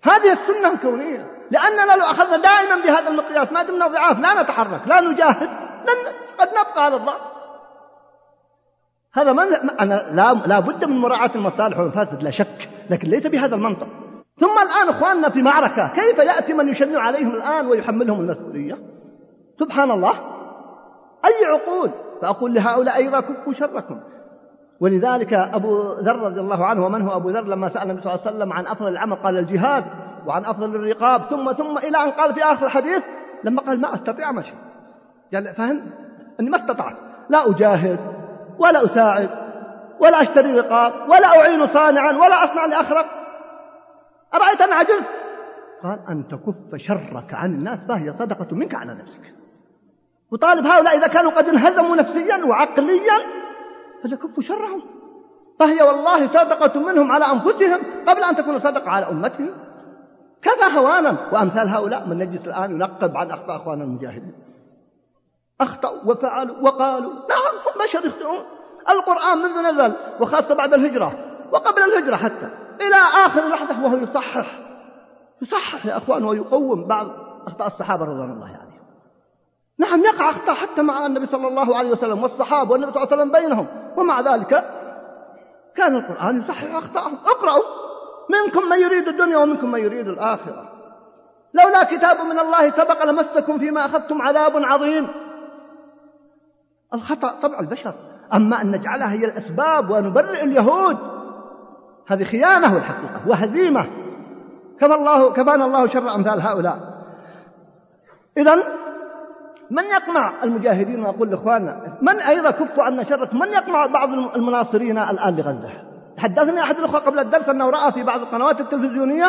[SPEAKER 1] هذه السنة الكونية. لأننا لو أخذنا دائما بهذا المقياس ما دمنا ضعاف لا نتحرك لا نجاهد لن قد نبقى على الضعف. هذا من أنا لا, لا بد من مراعاة المصالح والمفاسد لا شك لكن ليس بهذا المنطق. ثم الآن إخواننا في معركة كيف يأتي من يشنع عليهم الآن ويحملهم المسؤولية؟ سبحان الله. أي عقول؟ فأقول لهؤلاء أيضا كفوا شركم. ولذلك أبو ذر رضي الله عنه ومن هو أبو ذر لما سأل النبي صلى الله عليه وسلم عن أفضل العمل قال الجهاد وعن أفضل الرقاب ثم ثم إلى أن قال في آخر الحديث لما قال ما أستطيع مشي. قال فهم أني ما استطعت. لا أجاهد ولا أساعد ولا أشتري رقاب ولا أعين صانعا ولا أصنع لأخرق. أرأيت أن عجزت قال أن تكف شرك عن الناس فهي صدقة منك على نفسك. وطالب هؤلاء إذا كانوا قد انهزموا نفسيا وعقليا فليكفوا شرهم. فهي والله صدقة منهم على أنفسهم قبل أن تكون صدقة على أمتهم. كفى هوانا. وأمثال هؤلاء من نجلس الآن ينقب عن أخطاء أخواننا المجاهدين. أخطأوا وفعلوا وقالوا نعم هم بشر يخطئون. القرآن منذ نزل وخاصة بعد الهجرة وقبل الهجرة حتى إلى آخر لحظة وهو يصحح. يصحح يا أخوان ويقوم بعض أخطاء الصحابة رضوان الله عليهم. يعني. نعم يقع أخطاء حتى مع النبي صلى الله عليه وسلم والصحابة والنبي صلى الله عليه وسلم بينهم. ومع ذلك كان القرآن يصحح أخطاءهم. اقرأوا. منكم من يريد الدنيا ومنكم من يريد الآخرة. لولا كتاب من الله سبق لمسكم فيما أخذتم عذاب عظيم. الخطأ طبع البشر. أما أن نجعلها هي الأسباب ونبرئ اليهود. هذه خيانة الحقيقة وهزيمة. كفى الله كفانا الله شر أمثال هؤلاء. إذا من يقمع المجاهدين وأقول لإخواننا من أيضا كفوا عنا شرك من يقمع بعض المناصرين الآن لغزة؟ حدثني أحد الأخوة قبل الدرس أنه رأى في بعض القنوات التلفزيونية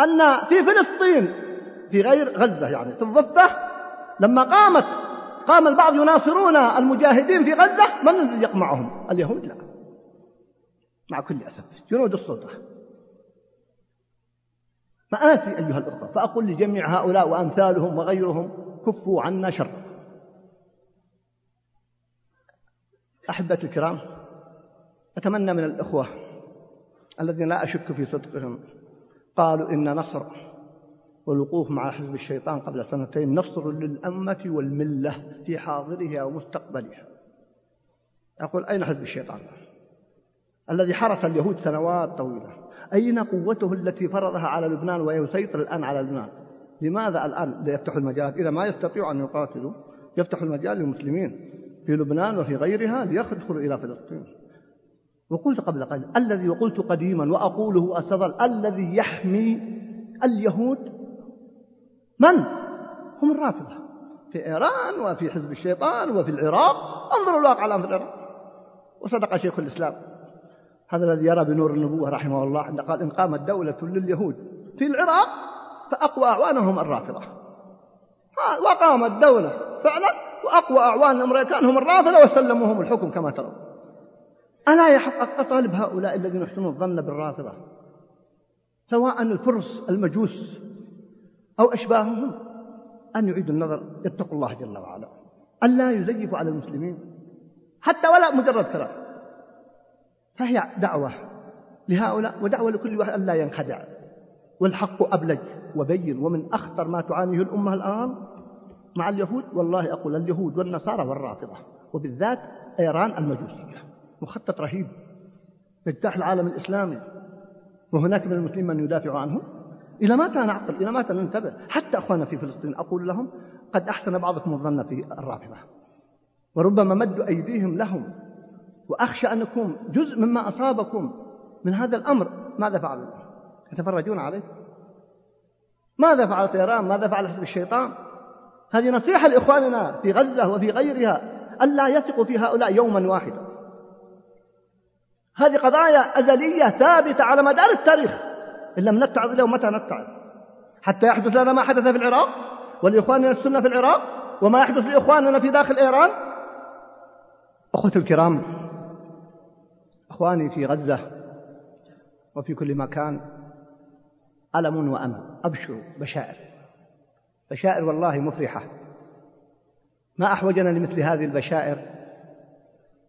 [SPEAKER 1] أن في فلسطين في غير غزة يعني في الضفة لما قامت قام البعض يناصرون المجاهدين في غزة من الذي يقمعهم؟ اليهود؟ لا. مع كل أسف جنود السلطة. مآسي أيها الأخوة فأقول لجميع هؤلاء وأمثالهم وغيرهم كفوا عنا شر. أحبتي الكرام أتمنى من الإخوة الذين لا أشك في صدقهم قالوا إن نصر والوقوف مع حزب الشيطان قبل سنتين نصر للأمة والملة في حاضرها ومستقبلها. أقول أين حزب الشيطان؟ الذي حرس اليهود سنوات طويلة. أين قوته التي فرضها على لبنان ويسيطر الآن على لبنان؟ لماذا الآن يفتح المجال؟ إذا ما يستطيع أن يقاتلوا يفتح المجال للمسلمين في لبنان وفي غيرها ليدخلوا إلى فلسطين. وقلت قبل قليل الذي وقلت قديما وأقوله أستظل الذي يحمي اليهود من؟ هم الرافضة. في إيران وفي حزب الشيطان وفي العراق. أنظروا الواقع الآن في العراق. وصدق شيخ الإسلام. هذا الذي يرى بنور النبوة رحمه الله عندما قال إن قامت دولة لليهود في العراق فأقوى أعوانهم الرافضة. وقامت دولة فعلا وأقوى أعوان الأمريكان هم الرافضة وسلموهم الحكم كما ترون. ألا يحق أطالب هؤلاء الذين يحسنون الظن بالرافضة؟ سواء الفرس المجوس أو أشباههم أن يعيدوا النظر يتقوا الله جل وعلا. ألا يزيفوا على المسلمين حتى ولا مجرد كلام فهي دعوة لهؤلاء ودعوة لكل واحد ألا ينخدع. والحق أبلج وبين ومن أخطر ما تعانيه الأمة الآن مع اليهود والله أقول اليهود والنصارى والرافضة وبالذات إيران المجوسية. مخطط رهيب لاجتاح العالم الإسلامي وهناك من المسلمين من يدافع عنه. إلى متى نعقل؟ إلى متى ننتبه؟ حتى أخواننا في فلسطين أقول لهم قد أحسن بعضكم الظن في الرافضة. وربما مدوا أيديهم لهم وأخشى يكون جزء مما أصابكم من هذا الأمر. ماذا فعلوا؟ يتفرجون عليه. ماذا فعل طيران؟ ماذا فعل حزب الشيطان؟ هذه نصيحة لإخواننا في غزة وفي غيرها ألا يثقوا في هؤلاء يوما واحدا. هذه قضايا أزلية ثابتة على مدار التاريخ. إن لم نتعظ اليوم متى نتعظ؟ حتى يحدث لنا ما حدث في العراق ولإخواننا السنة في العراق وما يحدث لإخواننا في داخل إيران. أخوتي الكرام أخواني في غزة وفي كل مكان ألم وأمل أبشروا بشائر. بشائر والله مفرحة. ما أحوجنا لمثل هذه البشائر؟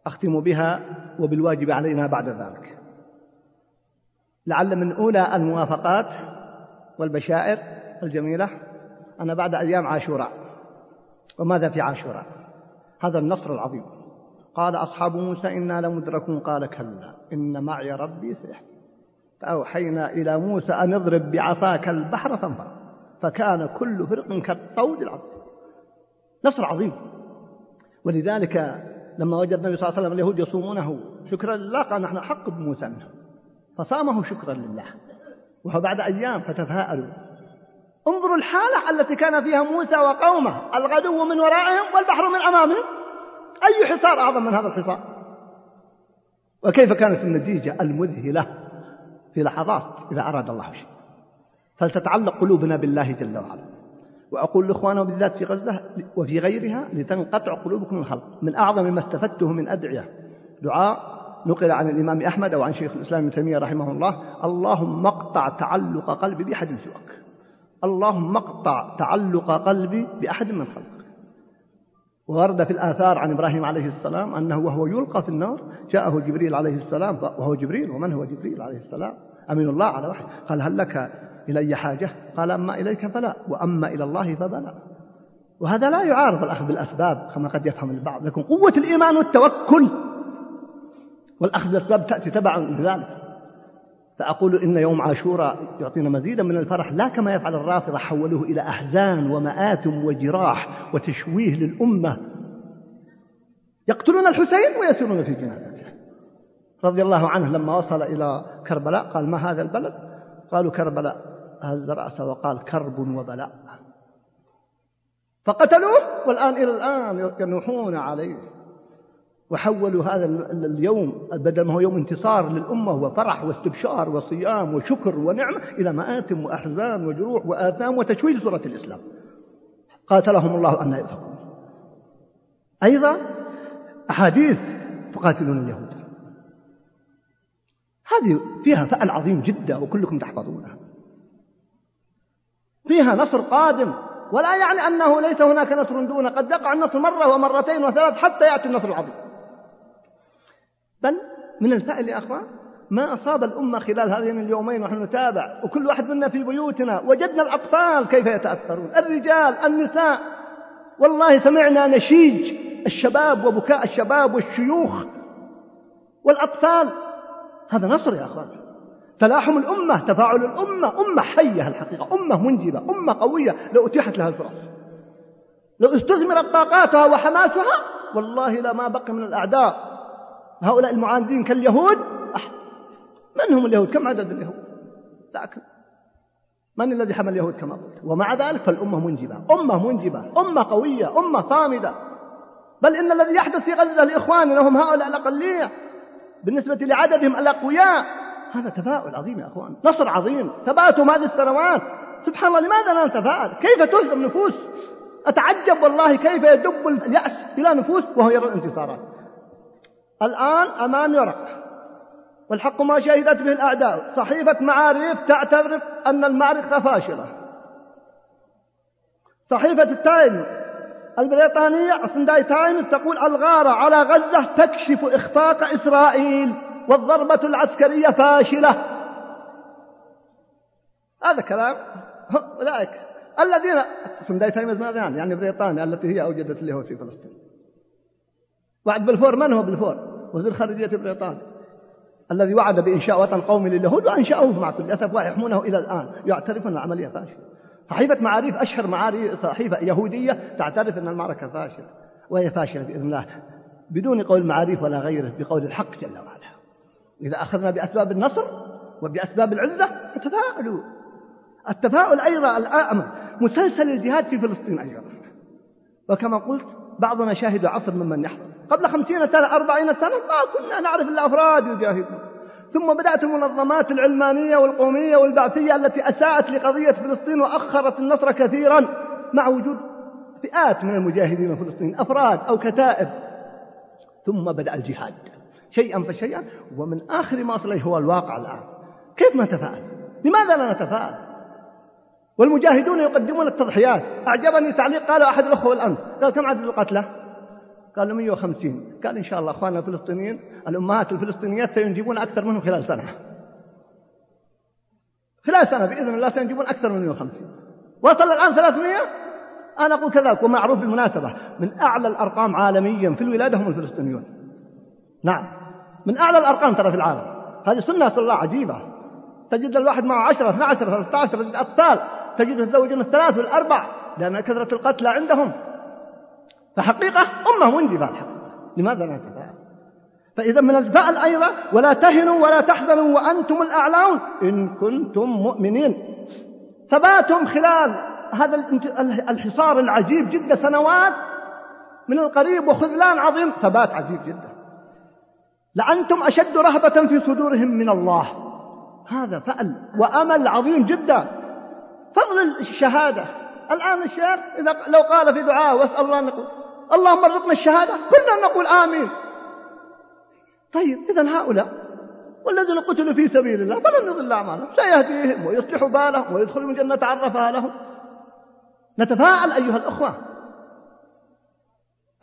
[SPEAKER 1] أختم بها وبالواجب علينا بعد ذلك. لعل من أولى الموافقات والبشائر الجميلة أنا بعد أيام عاشوراء. وماذا في عاشوراء؟ هذا النصر العظيم. قال أصحاب موسى إنا لمدركون قال كلا إن معي ربي سيحكي فأوحينا إلى موسى أن اضرب بعصاك البحر فانفرق فكان كل فرق كالطود العظيم. نصر عظيم. ولذلك لما وجد النبي صلى الله عليه وسلم اليهود يصومونه شكرا لله قال نحن أحق بموسى منه فصامه شكرا لله. وهو بعد أيام فتفاءلوا انظروا الحالة التي كان فيها موسى وقومه الغدو من ورائهم والبحر من أمامهم. أي حصار أعظم من هذا الحصار؟ وكيف كانت النتيجة المذهلة في لحظات إذا أراد الله شيء فلتتعلق قلوبنا بالله جل وعلا. وأقول لإخواننا بالذات في غزة وفي غيرها لتنقطع قلوبكم من الخلق. من أعظم ما استفدته من أدعية دعاء نقل عن الإمام أحمد أو عن شيخ الإسلام ابن تيمية رحمه الله اللهم اقطع تعلق قلبي بأحد سواك. اللهم اقطع تعلق قلبي بأحد من خلقك. ورد في الآثار عن إبراهيم عليه السلام أنه وهو يلقى في النار جاءه جبريل عليه السلام وهو جبريل ومن هو جبريل عليه السلام؟ أمين الله على وحي قال هل لك إلي حاجة؟ قال أما إليك فلا وأما إلى الله فبلا وهذا لا يعارض الأخذ بالأسباب كما قد يفهم البعض لكن قوة الإيمان والتوكل. والأخذ بالأسباب تأتي تبعا لذلك. فأقول إن يوم عاشوراء يعطينا مزيدا من الفرح لا كما يفعل الرافضة حولوه إلى أحزان ومآتم وجراح وتشويه للأمة. يقتلون الحسين ويسيرون في جنازته. رضي الله عنه لما وصل إلى كربلاء قال ما هذا البلد؟ قالوا كربلاء. هز رأسه وقال كرب وبلاء. فقتلوه والآن إلى الآن ينوحون عليه. وحولوا هذا اليوم بدل ما هو يوم انتصار للأمة وفرح واستبشار وصيام وشكر ونعمة إلى مآتم وأحزان وجروح وآثام وتشويه صورة الإسلام. قاتلهم الله أن يفقون أيضا أحاديث تقاتلون اليهود. هذه فيها فأل عظيم جدا وكلكم تحفظونها. فيها نصر قادم. ولا يعني أنه ليس هناك نصر دونه قد يقع النصر مرة ومرتين وثلاث حتى يأتي النصر العظيم. بل من الفائل يا أخوان ما أصاب الأمة خلال هذين اليومين ونحن نتابع وكل واحد منا في بيوتنا وجدنا الأطفال كيف يتأثرون الرجال النساء. والله سمعنا نشيج الشباب وبكاء الشباب والشيوخ والأطفال. هذا نصر يا أخوان. تلاحم الأمة تفاعل الأمة. أمة حية الحقيقة أمة منجبة أمة قوية. لو أتيحت لها الفرص. لو استثمرت طاقاتها وحماسها والله لا ما بقي من الأعداء. هؤلاء المعاندين كاليهود. من هم اليهود؟ كم عدد اليهود؟ لكن من الذي حمل اليهود كما قلت؟ ومع ذلك فالأمة منجبة. أمة منجبة أمة قوية أمة صامدة. بل إن الذي يحدث في غزة لإخواننا هم هؤلاء الأقلية بالنسبة لعددهم الأقوياء. هذا تفاؤل عظيم يا أخوان. نصر عظيم. ثباتهم هذه السنوات. سبحان الله لماذا لا نتفاءل؟ كيف تهزم نفوس؟ أتعجب والله كيف يدب اليأس إلى نفوس وهو يرى الانتصارات. الآن أمام ورقة والحق ما شهدت به الأعداء. صحيفة معارف تعترف أن المعركة فاشلة. صحيفة التايم البريطانية سنداي تايمز تقول الغارة على غزة تكشف إخفاق إسرائيل. والضربة العسكرية فاشلة. هذا كلام. أولئك. الذين سنداي تايمز ماذا يعني؟ يعني بريطانيا التي هي أوجدت اليهود في فلسطين. وعد بلفور من هو بلفور؟ وزير خارجية بريطانيا. الذي وعد بإنشاء وطن قومي لليهود وأنشأوه مع كل أسف ويحمونه إلى الآن يعترف أن العملية فاشلة. صحيفة معاريف أشهر معاريف صحيفة يهودية تعترف أن المعركة فاشلة وهي فاشلة بإذن الله بدون قول معاريف ولا غيره بقول الحق جل وعلا. إذا أخذنا بأسباب النصر وبأسباب العزة فتفاءلوا التفاؤل أيضا الآن مسلسل الجهاد في فلسطين أيضا. وكما قلت بعضنا شاهد عصر ممن يحضر. قبل خمسين سنة أربعين سنة ما كنا نعرف إلا أفراد يجاهدون. ثم بدأت المنظمات العلمانية والقومية والبعثية التي أساءت لقضية فلسطين وأخرت النصر كثيرا مع وجود فئات من المجاهدين الفلسطينيين أفراد أو كتائب. ثم بدأ الجهاد. شيئا فشيئا ومن آخر ما وصل هو الواقع الآن. كيف ما نتفاءل لماذا لا نتفاءل؟ والمجاهدون يقدمون التضحيات. أعجبني تعليق قاله أحد الأخوة الأمس قال كم عدد القتلى؟ قالوا 150 قال إن شاء الله أخواننا الفلسطينيين الأمهات الفلسطينيات سينجبون أكثر منهم خلال سنة. خلال سنة بإذن الله سينجبون أكثر من 150 وصل الآن 300 أنا أقول كذلك ومعروف بالمناسبة. من أعلى الأرقام عالميا في الولادة هم الفلسطينيون. نعم. من أعلى الأرقام ترى في العالم. هذه سنة الله عجيبة. تجد الواحد معه 10 12 13 تجد أطفال تجد الزوجين الثلاث والأربع. لأن كثرة القتلى عندهم. فحقيقة أمة منجبة الحقيقة. لماذا لا نتفاءل فإذا من الفعل أيضا ولا تهنوا ولا تحزنوا وأنتم الأعلون. إن كنتم مؤمنين. ثباتهم خلال هذا الحصار العجيب جدا سنوات. من القريب وخذلان عظيم. ثبات عجيب جدا. لأنتم أشد رهبة في صدورهم من الله. هذا فأل وأمل عظيم جدا. فضل الشهادة. الآن الشيخ إذا لو قال في دعاء واسأل الله نقول اللهم ارزقنا الشهادة كلنا نقول آمين. طيب إذا هؤلاء والذين قتلوا في سبيل الله فلن يضل أعمالهم. سيهديهم ويصلح بالهم ويدخلهم الجنة عرفها لهم. نتفاءل أيها الأخوة.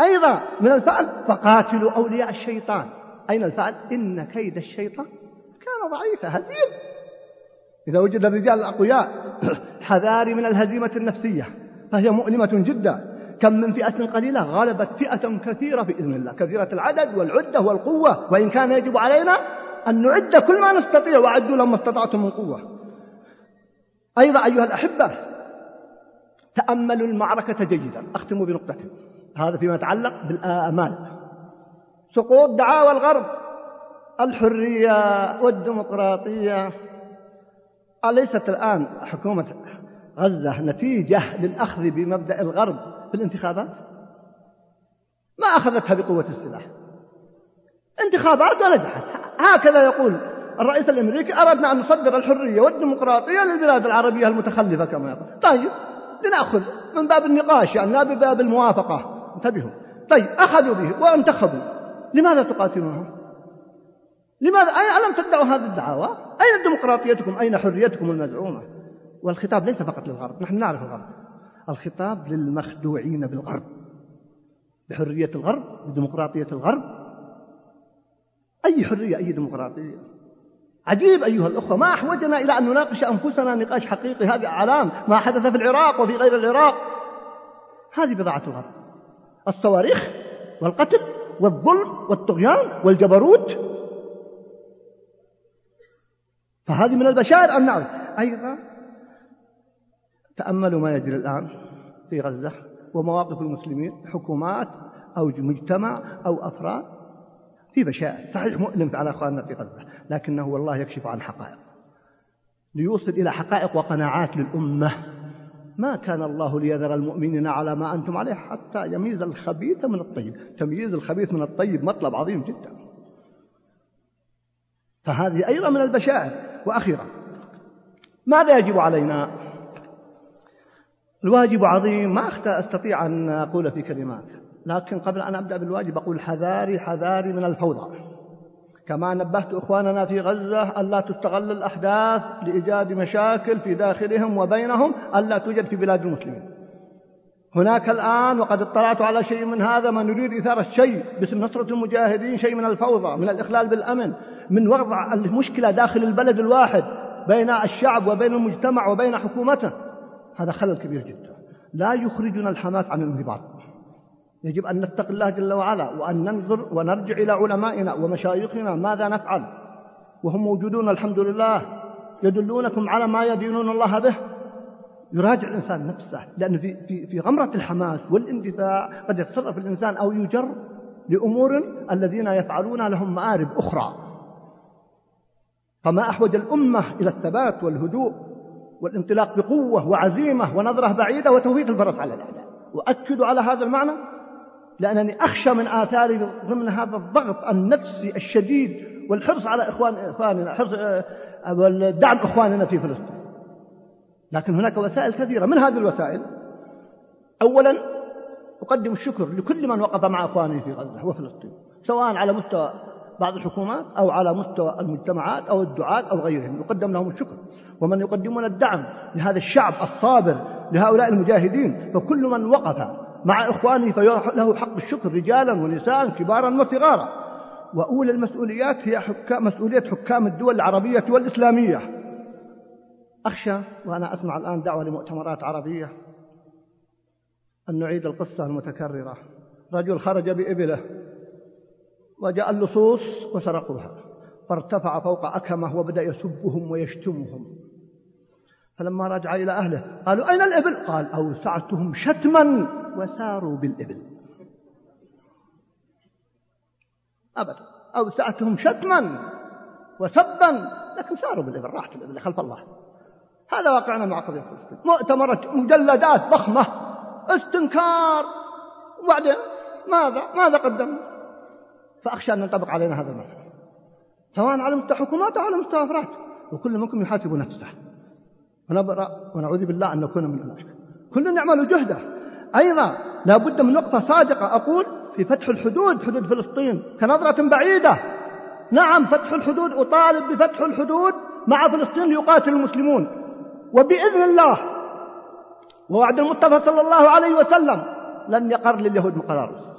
[SPEAKER 1] أيضا من الفعل فقاتلوا أولياء الشيطان. أين الفعل؟ إن كيد الشيطان كان ضعيفا هزيم إذا وجد الرجال الأقوياء حذاري من الهزيمة النفسية فهي مؤلمة جدا. كم من فئة قليلة غلبت فئة كثيرة بإذن الله. كثيرة العدد والعدة والقوة. وإن كان يجب علينا أن نعد كل ما نستطيع وعدوا لما استطعتم من قوة أيضا أيها الأحبة تأملوا المعركة جيدا. أختم بنقطة. هذا فيما يتعلق بالآمال. سقوط دعاوى الغرب الحرية والديمقراطية. أليست الآن حكومة غزة نتيجة للأخذ بمبدأ الغرب في الانتخابات؟ ما أخذتها بقوة السلاح؟ انتخابات ونجحت هكذا يقول الرئيس الأمريكي أردنا أن نصدر الحرية والديمقراطية للبلاد العربية المتخلفة كما يقول. طيب لنأخذ من باب النقاش يعني لا بباب الموافقة. انتبهوا. طيب أخذوا به وانتخبوا. لماذا تقاتلونهم؟ لماذا؟ ألم تدعوا هذه الدعاوى؟ أين ديمقراطيتكم؟ أين حريتكم المزعومة؟ والخطاب ليس فقط للغرب نحن نعرف الغرب. الخطاب للمخدوعين بالغرب. بحرية الغرب بديمقراطية الغرب. أي حرية أي ديمقراطية؟ عجيب أيها الأخوة ما أحوجنا إلى أن نناقش أنفسنا نقاش حقيقي. هذه أعلام ما حدث في العراق وفي غير العراق. هذه بضاعة الغرب. الصواريخ والقتل والظلم والطغيان والجبروت. فهذه من البشائر أن نعرف أيضا تأملوا ما يجري الآن في غزة ومواقف المسلمين حكومات أو مجتمع أو أفراد في بشائر. صحيح مؤلم على أخواننا في غزة لكنه والله يكشف عن حقائق. ليوصل إلى حقائق وقناعات للأمة. ما كان الله ليذر المؤمنين على ما أنتم عليه حتى يميز الخبيث من الطيب. تمييز الخبيث من الطيب مطلب عظيم جدا. فهذه أيضا من البشائر. وأخيرا ماذا يجب علينا؟ الواجب عظيم ما أستطيع أن أقول في كلمات لكن قبل أن أبدأ بالواجب أقول حذاري حذاري من الفوضى. كما نبهت إخواننا في غزة ألا تستغل الأحداث لإيجاد مشاكل في داخلهم وبينهم ألا توجد في بلاد المسلمين. هناك الآن وقد اطلعت على شيء من هذا من يريد إثارة شيء باسم نصرة المجاهدين شيء من الفوضى من الإخلال بالأمن من وضع المشكلة داخل البلد الواحد بين الشعب وبين المجتمع وبين حكومته. هذا خلل كبير جدا. لا يخرجنا الحماس عن الانضباط. يجب أن نتقي الله جل وعلا وأن ننظر ونرجع إلى علمائنا ومشايخنا ماذا نفعل. وهم موجودون الحمد لله يدلونكم على ما يدينون الله به. يراجع الإنسان نفسه لأن في, في, في غمرة الحماس والاندفاع قد يتصرف الإنسان أو يجر لأمور الذين يفعلون لهم مآرب أخرى. فما أحوج الأمة إلى الثبات والهدوء والانطلاق بقوة وعزيمة ونظرة بعيدة وتوفيق الفرس على الأعداء. وأكد على هذا المعنى لأنني أخشى من آثار ضمن هذا الضغط النفسي الشديد والحرص على إخوان إخواننا حرص دعم إخواننا في فلسطين. لكن هناك وسائل كثيرة. من هذه الوسائل؟ أولا أقدم الشكر لكل من وقف مع إخواني في غزة وفلسطين سواء على مستوى بعض الحكومات أو على مستوى المجتمعات أو الدعاة أو غيرهم. يقدم لهم الشكر. ومن يقدمون الدعم لهذا الشعب الصابر لهؤلاء المجاهدين فكل من وقف مع إخوانه فله حق الشكر رجالا ونساء كبارا وصغارا. وأولى المسؤوليات هي حكام مسؤولية حكام الدول العربية والإسلامية. أخشى وأنا أسمع الآن دعوة لمؤتمرات عربية أن نعيد القصة المتكررة. رجل خرج بإبله وجاء اللصوص وسرقوها. فارتفع فوق أكمه وبدأ يسبهم ويشتمهم. فلما رجع إلى أهله قالوا أين الإبل؟ قال أوسعتهم شتما. وساروا بالإبل. أبدا. أوسعتهم شتما وسبا لكن ساروا بالإبل راحت الإبل خلف الله. هذا واقعنا مع قضية فلسطين. مؤتمرات مجلدات ضخمة. استنكار. وبعدين؟ ماذا؟ ماذا قدمنا؟ فأخشى أن ينطبق علينا هذا المثل. سواء على مستوى حكومات أو على مستوى أفراد وكل منكم يحاسب نفسه. ونبرأ ونعوذ بالله أن نكون من أولئك كل يعمل جهده. أيضا لا بد من نقطة صادقة. أقول في فتح الحدود حدود فلسطين كنظرة بعيدة. نعم فتح الحدود أطالب بفتح الحدود مع فلسطين ليقاتل المسلمون. وبإذن الله ووعد المصطفى صلى الله عليه وسلم لن يقر لليهود مقرارس.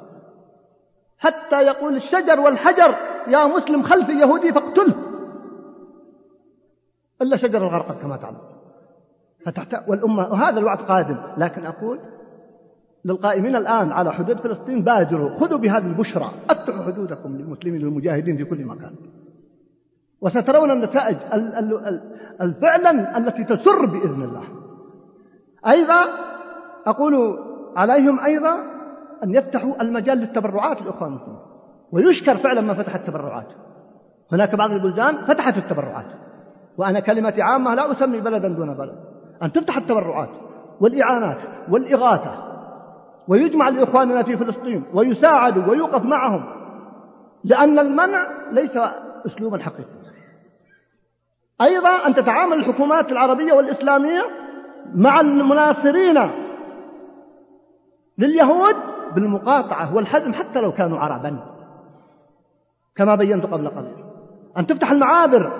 [SPEAKER 1] حتى يقول الشجر والحجر يا مسلم خلف يهودي فاقتله. إلا شجر الغرقد كما تعلم. فتحت والأمة وهذا الوعد قادم. لكن أقول للقائمين الآن على حدود فلسطين بادروا خذوا بهذه البشرى أفتحوا حدودكم للمسلمين والمجاهدين في كل مكان. وسترون النتائج الفعلا التي تسر بإذن الله. أيضا أقول عليهم أيضا أن يفتحوا المجال للتبرعات المسلمين ويشكر فعلا ما فتح التبرعات. هناك بعض البلدان فتحت التبرعات. وأنا كلمتي عامة لا أسمي بلدا دون بلد. أن تفتح التبرعات والإعانات والإغاثة ويجمع لإخواننا في فلسطين ويساعدوا ويوقف معهم لأن المنع ليس أسلوبا حقيقيا. أيضا أن تتعامل الحكومات العربية والإسلامية مع المناصرين لليهود بالمقاطعة والحزم حتى لو كانوا عربا كما بينت قبل قليل. أن تفتح المعابر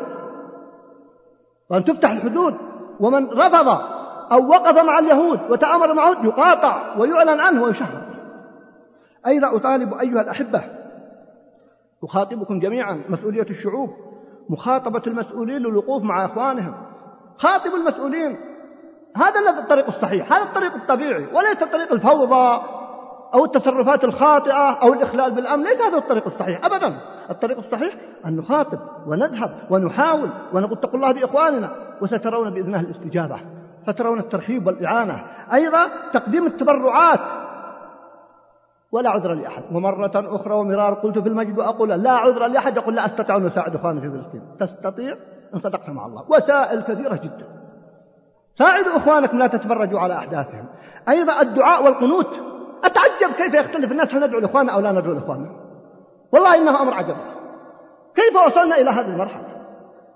[SPEAKER 1] وأن تفتح الحدود ومن رفض أو وقف مع اليهود وتآمر معهم يقاطع ويعلن عنه ويشهر أيضا أطالب أيها الأحبة؟ أخاطبكم جميعا مسؤولية الشعوب مخاطبة المسؤولين للوقوف مع إخوانهم. خاطبوا المسؤولين هذا الطريق الصحيح هذا الطريق الطبيعي وليس طريق الفوضى أو التصرفات الخاطئة أو الإخلال بالأمن ليس هذا الطريق الصحيح أبدا. الطريق الصحيح أن نخاطب ونذهب ونحاول ونقول اتقوا الله بإخواننا وسترون بإذن الله الاستجابة. فترون الترحيب والإعانة. أيضا تقديم التبرعات. ولا عذر لأحد. ومرة أخرى ومرار قلت في المجد وأقول لا عذر لأحد. يقول لا أستطيع أن أساعد إخواني في فلسطين. تستطيع إن صدقت مع الله. وسائل كثيرة جدا. ساعدوا إخوانكم لا تتفرجوا على أحداثهم. أيضا الدعاء والقنوت. أتعجب كيف يختلف الناس هل ندعو لإخواننا أو لا ندعو لإخواننا والله إنه أمر عجب. كيف وصلنا إلى هذه المرحلة؟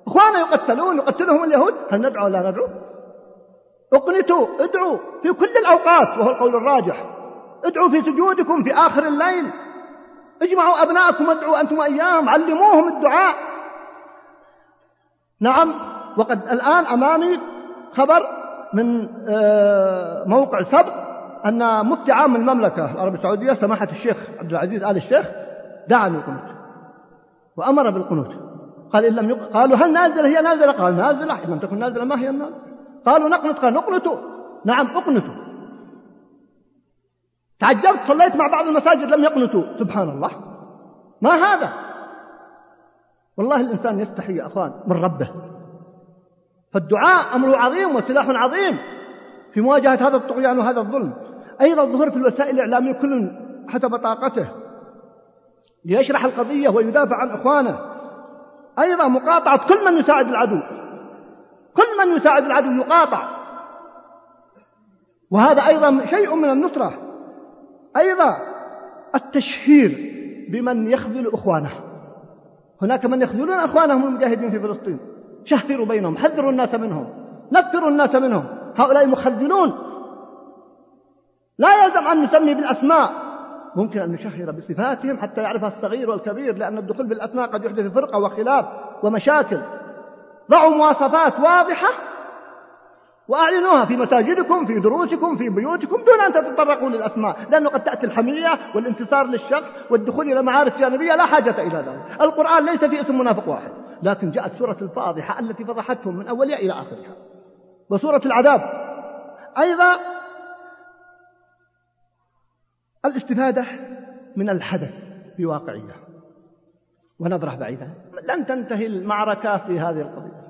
[SPEAKER 1] إخوانا يقتلون يقتلهم اليهود. هل ندعو ولا ندعو؟ اقنتوا ادعوا في كل الأوقات وهو القول الراجح. ادعوا في سجودكم في آخر الليل. اجمعوا أبنائكم وادعوا أنتم وإياهم علموهم الدعاء. نعم وقد الآن أمامي خبر من آه، موقع سبق أن مفتي عام المملكة العربية السعودية سماحة الشيخ عبد العزيز آل الشيخ دعا للقنوت وأمر بالقنوت. قال إن لم يق... قالوا هل نازلة؟ هي نازلة؟ قال نازلة إن لم تكن نازلة ما هي النازلة؟ قالوا نقنط قال نقنتوا نعم اقنتوا تعجبت صليت مع بعض المساجد لم يقنتوا سبحان الله. ما هذا؟ والله الإنسان يستحي يا أخوان من ربه. فالدعاء أمر عظيم وسلاح عظيم في مواجهة هذا الطغيان وهذا الظلم. أيضا ظهور في الوسائل الإعلامية كل حسب طاقته. ليشرح القضية ويدافع عن إخوانه. أيضا مقاطعة كل من يساعد العدو. كل من يساعد العدو يقاطع. وهذا أيضا شيء من النصرة. أيضا التشهير بمن يخذل إخوانه. هناك من يخذلون أخوانهم المجاهدين في فلسطين. شهروا بينهم حذروا الناس منهم نفروا الناس منهم. هؤلاء مخذلون. لا يلزم أن نسمي بالأسماء. ممكن أن نشهر بصفاتهم حتى يعرفها الصغير والكبير لأن الدخول بالأسماء قد يحدث فرقة وخلاف ومشاكل. ضعوا مواصفات واضحة وأعلنوها في مساجدكم في دروسكم في بيوتكم دون أن تتطرقوا للأسماء لأنه قد تأتي الحمية والانتصار للشخص والدخول إلى معارف جانبية لا حاجة إلى ذلك. القرآن ليس في اسم منافق واحد لكن جاءت سورة الفاضحة التي فضحتهم من أولها إلى آخرها. وسورة العذاب. أيضا الاستفادة من الحدث بواقعية ونظرة بعيدة لن تنتهي المعركة في هذه القضية.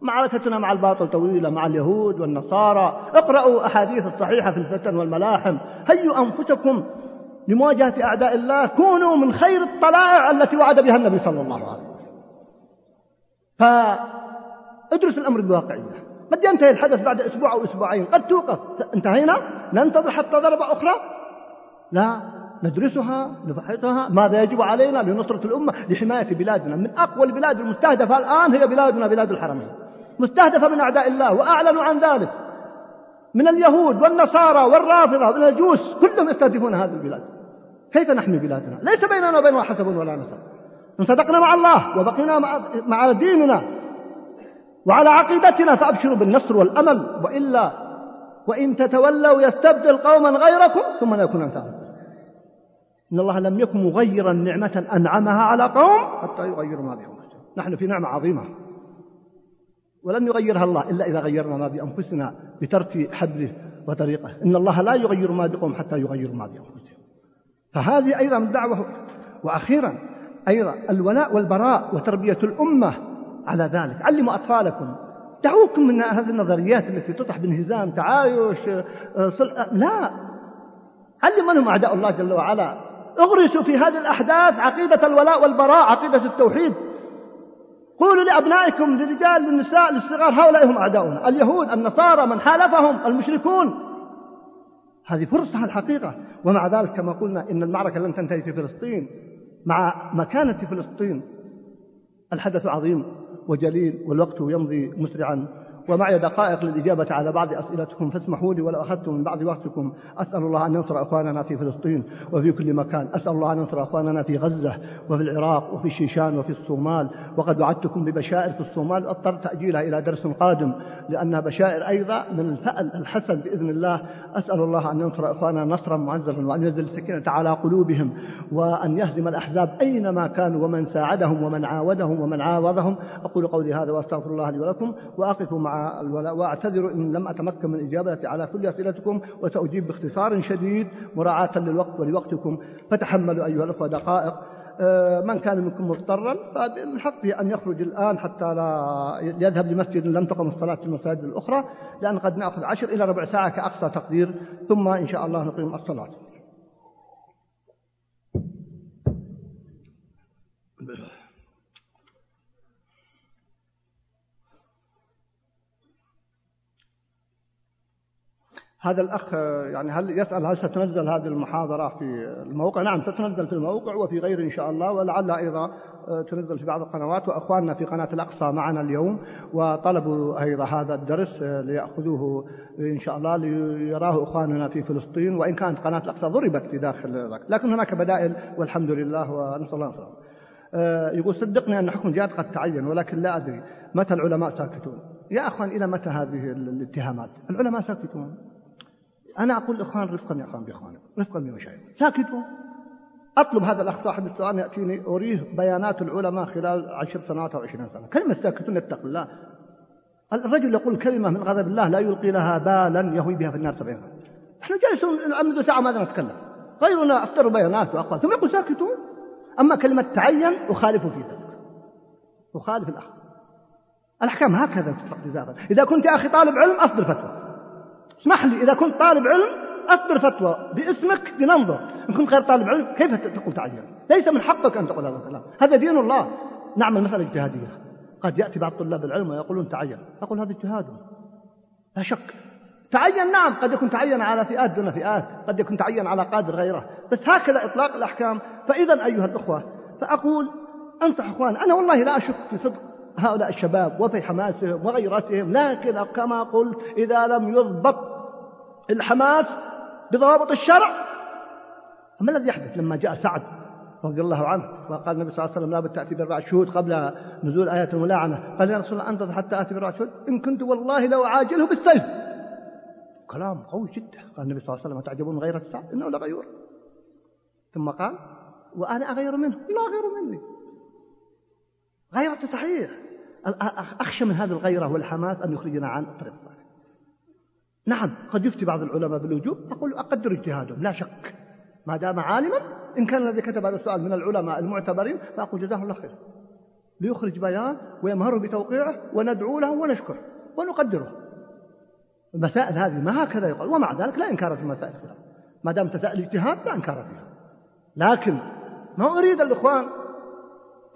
[SPEAKER 1] معركتنا مع الباطل طويلة مع اليهود والنصارى. اقرأوا أحاديث الصحيحة في الفتن والملاحم. هيوا أنفسكم لمواجهة أعداء الله. كونوا من خير الطلائع التي وعد بها النبي صلى الله عليه وسلم. فادرس الأمر بواقعية. قد ينتهي الحدث بعد أسبوع أو أسبوعين. قد توقف. انتهينا؟ ننتظر حتى ضربة أخرى؟ لا. ندرسها نبحثها ماذا يجب علينا لنصرة الأمة لحماية بلادنا. من أقوى البلاد المستهدفة الآن هي بلادنا بلاد الحرمين. مستهدفة من أعداء الله وأعلنوا عن ذلك. من اليهود والنصارى والرافضة والمجوس كلهم يستهدفون هذه البلاد. كيف نحمي بلادنا؟ ليس بيننا وبينها حسب ولا نسب إن صدقنا مع الله وبقينا مع, مع ديننا. وعلى عقيدتنا فأبشروا بالنصر والأمل وإلا وإن تتولوا يستبدل قوما غيركم ثم لا يكون أمثالكم إن الله لم يكن مغيرا نعمة أنعمها على قوم حتى يغيروا ما بهم. نحن في نعمة عظيمة. ولن يغيرها الله إلا إذا غيرنا ما بأنفسنا بترك حبله وطريقة. إن الله لا يغير ما بقوم حتى يغيروا ما بأنفسهم. فهذه أيضا دعوة. وأخيرا أيضا الولاء والبراء وتربية الأمة على ذلك. علموا أطفالكم. دعوكم من هذه النظريات التي تطرح بانهزام تعايش. لا. علم منهم أعداء الله جل وعلا. اغرسوا في هذه الأحداث عقيدة الولاء والبراء عقيدة التوحيد. قولوا لأبنائكم للرجال للنساء للصغار هؤلاء هم أعداؤنا. اليهود النصارى من حالفهم المشركون. هذه فرصة الحقيقة. ومع ذلك كما قلنا إن المعركة لن تنتهي في فلسطين مع مكانة فلسطين الحدث عظيم وجليل والوقت يمضي مسرعا. ومعي دقائق للإجابة على بعض أسئلتكم فاسمحوا لي ولو أخذت من بعض وقتكم. أسأل الله أن ينصر أخواننا في فلسطين وفي كل مكان. أسأل الله أن ينصر أخواننا في غزة وفي العراق وفي الشيشان وفي الصومال. وقد وعدتكم ببشائر في الصومال. اضطرت تأجيلها إلى درس قادم لأنها بشائر أيضا من الفأل الحسن بإذن الله. أسأل الله أن ينصر أخواننا نصرا معززا وأن ينزل السكينة على قلوبهم وأن يهزم الأحزاب أينما كانوا ومن ساعدهم ومن عاودهم ومن عاوضهم. أقول قولي هذا وأستغفر الله لي ولكم وأقف مع الولاء وأعتذر إن لم أتمكن من إجابة على كل أسئلتكم وسأجيب باختصار شديد مراعاة للوقت ولوقتكم. فتحملوا أيها الأخوة دقائق. آه، من كان منكم مضطرا فمن حقه أن يخرج الآن حتى لا يذهب لمسجد لم تقم الصلاة في المساجد الأخرى لأن قد نأخذ عشر إلى ربع ساعة كأقصى تقدير ثم إن شاء الله نقيم الصلاة. هذا الأخ يعني هل يسأل هل ستنزل هذه المحاضرة في الموقع؟ نعم ستنزل في الموقع وفي غيره إن شاء الله ولعل أيضا تنزل في بعض القنوات وأخواننا في قناة الأقصى معنا اليوم وطلبوا أيضا هذا الدرس ليأخذوه إن شاء الله ليراه أخواننا في فلسطين وإن كانت قناة الأقصى ضربت في داخل ذلك لكن هناك بدائل والحمد لله ونسأل الله السلامة. يقول صدقني أن حكم الجهاد قد تعين ولكن لا أدري متى العلماء ساكتون. يا أخوان إلى متى هذه الاتهامات؟ العلماء ساكتون. أنا أقول الإخوان رفقا يا بإخوانكم رفقا بمشايخ ساكتوا. أطلب هذا الأخ صاحب السؤال يأتيني أريه بيانات العلماء خلال عشر سنوات أو عشرين سنة. كلمة ساكتون يتق الله. الرجل يقول كلمة من غضب الله لا يلقي لها بالا يهوي بها في النار سبعين إحنا جالسون منذ ساعة ماذا نتكلم؟ غيرنا أصدر بيانات وأقوال. ثم يقول ساكتون أما كلمة تعين أخالف في ذلك. أخالف الأخ. الأحكام هكذا تطلق إذا كنت يا أخي طالب علم أصدر فتوى. اسمح لي إذا كنت طالب علم أصدر فتوى باسمك لننظر إن كنت غير طالب علم كيف تقول تعين ليس من حقك أن تقول هذا الكلام. هذا دين الله. نعمل مسألة اجتهادية. قد يأتي بعض طلاب العلم ويقولون تعين أقول هذا اجتهاد. لا شك. تعين نعم قد يكون تعين على فئات دون فئات. قد يكون تعين على قادر غيره. بس هكذا إطلاق الأحكام. فإذا أيها الأخوة فأقول أنصح أخوان أنا والله لا أشك في صدق هؤلاء الشباب وفي حماسهم وغيرتهم. لكن كما قلت إذا لم يضبط الحماس بضوابط الشرع. ما الذي يحدث لما جاء سعد رضي الله عنه؟ وقال النبي صلى الله عليه وسلم لابد تأتي بأربع شهود قبل نزول آية الملاعنة. قال يا رسول الله أنتظر حتى آتي بأربع شهود. إن كنت والله لو أعاجله بالسيف. كلام قوي جدا. قال النبي صلى الله عليه وسلم تعجبون غيرة سعد إنه لغيور ثم قال وأنا أغير منه. لا أغير مني. غيرة صحيح. أخشى من هذه الغيرة والحماس أن يخرجنا عن الطريق الصحيح. نعم قد يفتي بعض العلماء بالوجوب أقول أقدر اجتهادهم لا شك. ما دام عالما إن كان الذي كتب هذا السؤال من العلماء المعتبرين فأقول جزاه الله خير. ليخرج بيان ويمهره بتوقيعه وندعو له ونشكره ونقدره. المسائل هذه ما هكذا يقال ومع ذلك لا إنكار في المسائل ما دام مسائل اجتهاد لا إنكار فيها. لكن ما أريد الإخوان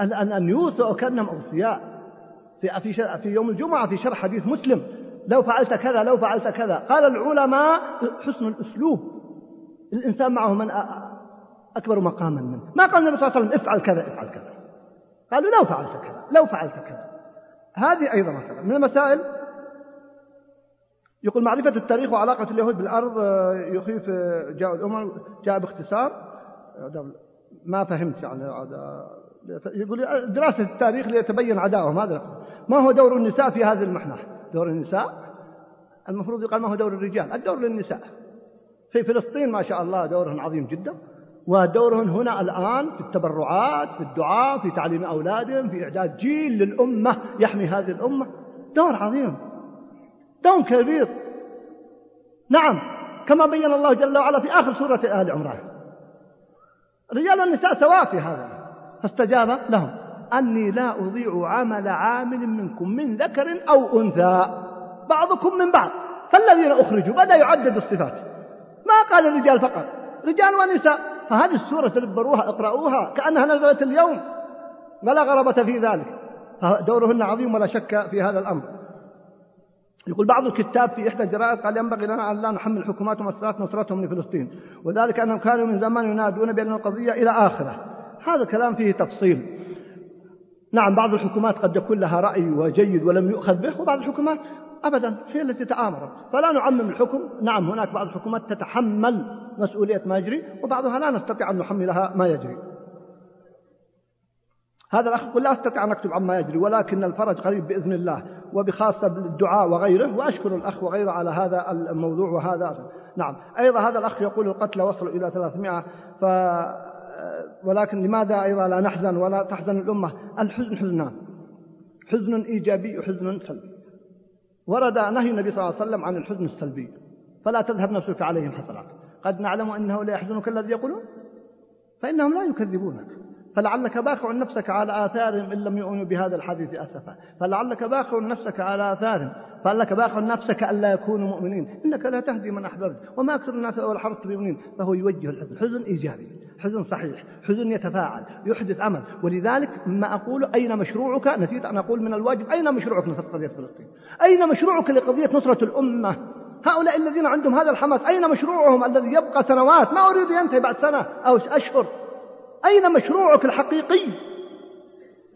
[SPEAKER 1] أن أن أن يوثوا كأنهم أوصياء. في في في يوم الجمعة في شرح حديث مسلم لو فعلت كذا لو فعلت كذا. قال العلماء حسن الأسلوب. الإنسان معه من أكبر مقاما منه. ما قال النبي صلى الله عليه وسلم افعل كذا افعل كذا. قالوا لو فعلت كذا لو فعلت كذا. هذه أيضا مسألة. من المسائل؟ يقول معرفة التاريخ وعلاقة اليهود بالأرض يخيف جاء الأمم جاء باختصار. ما فهمت يعني يقول دراسة التاريخ ليتبين عداؤهم هذا. ما هو دور النساء في هذه المحنة؟ دور النساء المفروض يقال ما هو دور الرجال الدور للنساء. في فلسطين ما شاء الله دورهن عظيم جدا ودورهن هنا الآن في التبرعات في الدعاء في تعليم أولادهم في إعداد جيل للأمة يحمي هذه الأمة. دور عظيم. دور كبير. نعم كما بين الله جل وعلا في آخر سورة آل عمران. الرجال والنساء سواء في هذا. فاستجاب لهم. أني لا أضيع عمل عامل منكم من ذكر أو أنثى. بعضكم من بعض. فالذين أخرجوا بدأ يعدد الصفات. ما قال الرجال فقط. رجال ونساء. فهذه السورة تدبروها اقرأوها كأنها نزلت اليوم. ولا غرابة في ذلك. دورهن عظيم ولا شك في هذا الأمر. يقول بعض الكتاب في إحدى الجرائد قال ينبغي لنا أن لا نحمل الحكومات ومؤسسات نصرتهم لفلسطين. وذلك أنهم كانوا من زمان ينادون بأن القضية إلى آخرة. هذا الكلام فيه تفصيل. نعم بعض الحكومات قد يكون لها رأي وجيد ولم يؤخذ به وبعض الحكومات أبدا هي التي تآمرت. فلا نعمم الحكم. نعم هناك بعض الحكومات تتحمل مسؤولية ما يجري وبعضها لا نستطيع أن نحملها ما يجري. هذا الأخ يقول لا أستطيع أن أكتب عما يجري ولكن الفرج قريب بإذن الله وبخاصة بالدعاء وغيره وأشكر الأخ وغيره على هذا الموضوع وهذا. نعم أيضا هذا الأخ يقول القتلى وصلوا إلى 300 ف ولكن لماذا أيضا لا نحزن ولا تحزن الأمة؟ الحزن حزنان. حزن إيجابي وحزن سلبي. ورد نهي النبي صلى الله عليه وسلم عن الحزن السلبي. فلا تذهب نفسك عليهم حسرات. قد نعلم أنه لا يحزنك الذي يقولون. فإنهم لا يكذبونك. فلعلك باخع نفسك على آثارهم إن لم يؤمنوا بهذا الحديث أسفا. فلعلك باخع نفسك على آثارهم. فلعلك باخع نفسك ألا يكونوا مؤمنين. إنك لا تهدي من أحببت. وما أكثر الناس أول حرصت بمؤمنين. فهو يوجه الحزن. حزن إيجابي. حزن صحيح. حزن يتفاعل. يحدث عمل ولذلك ما أقول أين مشروعك؟ نسيت أن أقول من الواجب. أين مشروعك نصرة قضية فلسطين؟ أين مشروعك لقضية نصرة الأمة؟ هؤلاء الذين عندهم هذا الحماس أين مشروعهم الذي يبقى سنوات؟ ما أريد ينتهي بعد سنة أو أشهر. أين مشروعك الحقيقي؟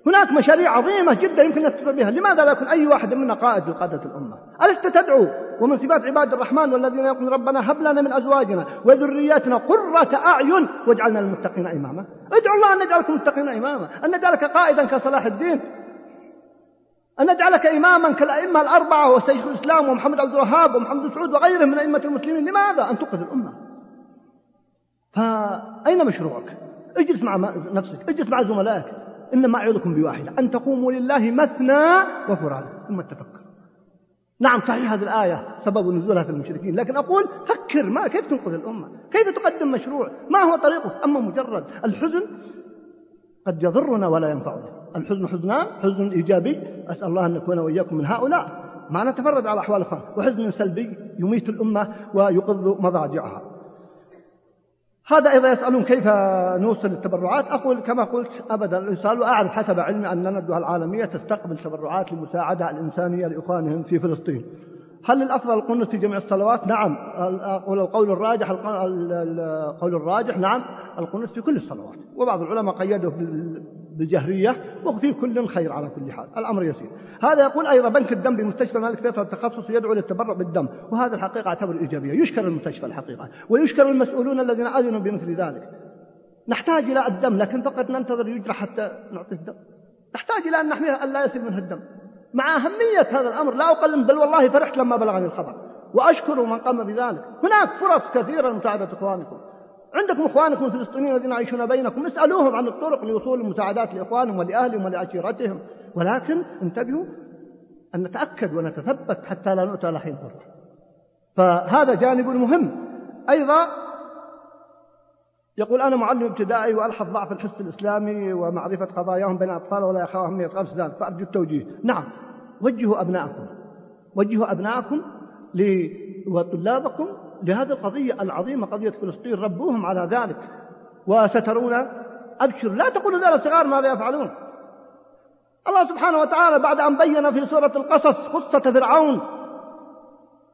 [SPEAKER 1] هناك مشاريع عظيمة جدا يمكن نستفيد بها. لماذا لا يكون أي واحد منا قائد لقادة الأمة؟ ألست تدعو ومن صفات عباد الرحمن والذين يقولون ربنا هب لنا من أزواجنا وذرياتنا قرة أعين واجعلنا للمتقين إماما؟ ادعو الله أن نجعلكم متقين إماما. أن نجعلك قائدا كصلاح الدين. أن نجعلك إماما كالأئمة الأربعة وشيخ الإسلام ومحمد عبد الوهاب ومحمد سعود وغيرهم من أئمة المسلمين. لماذا أن تنقذ الأمة؟ فأين مشروعك؟ اجلس مع نفسك. اجلس مع زملائك. إنما أعظكم بواحدة أن تقوموا لله مثنى وفرادا ثم تفكر نعم صحيح هذه الآية سبب نزولها في المشركين لكن أقول فكر ما كيف تنقذ الأمة؟ كيف تقدم مشروع؟ ما هو طريقك أما مجرد الحزن قد يضرنا ولا ينفعنا. الحزن حزنان حزن إيجابي. أسأل الله أن نكون وإياكم من هؤلاء. ما نتفرد على أحوال الأخرى وحزن سلبي يميت الأمة ويقض مضاجعها. هذا أيضا يسألون كيف نوصل التبرعات أقول كما قلت أبدا يسأل وأعرف حسب علمي أن الندوة العالمية تستقبل تبرعات لمساعدة الإنسانية لإخوانهم في فلسطين. هل الأفضل القنوت في جميع الصلوات؟ نعم. أقول القول الراجح القول الراجح نعم. القنوت في كل الصلوات. وبعض العلماء قيده بالجهرية وفي كل خير على كل حال. الأمر يسير. هذا يقول أيضا بنك الدم بمستشفى الملك فيصل التخصص يدعو للتبرع بالدم وهذا الحقيقة أعتبر إيجابية. يشكر المستشفى الحقيقة ويشكر المسؤولون الذين أذنوا بمثل ذلك. نحتاج إلى الدم لكن فقط ننتظر يجرح حتى نعطي الدم. نحتاج إلى أن نحميه أن لا يسيل منه الدم. مع أهمية هذا الأمر لا أقل بل والله فرحت لما بلغني الخبر وأشكر من قام بذلك. هناك فرص كثيرة لمساعدة إخوانكم. عندكم إخوانكم الفلسطينيين الذين يعيشون بينكم اسألوهم عن الطرق لوصول المساعدات لإخوانهم ولأهلهم ولعشيرتهم. ولكن انتبهوا أن نتأكد ونتثبت حتى لا نؤتى لحين فرصة فهذا جانب مهم. أيضا يقول أنا معلم ابتدائي وألحظ ضعف الحس الإسلامي ومعرفة قضاياهم بين الأطفال ولا يخافهم من يتغرس ذلك فأرجو التوجيه. نعم. وجهوا أبنائكم وجهوا أبنائكم وطلابكم لهذه القضية العظيمة قضية فلسطين ربوهم على ذلك. وسترون أبشر لا تقولوا ذلك الصغار ماذا يفعلون. الله سبحانه وتعالى بعد أن بين في سورة القصص قصة فرعون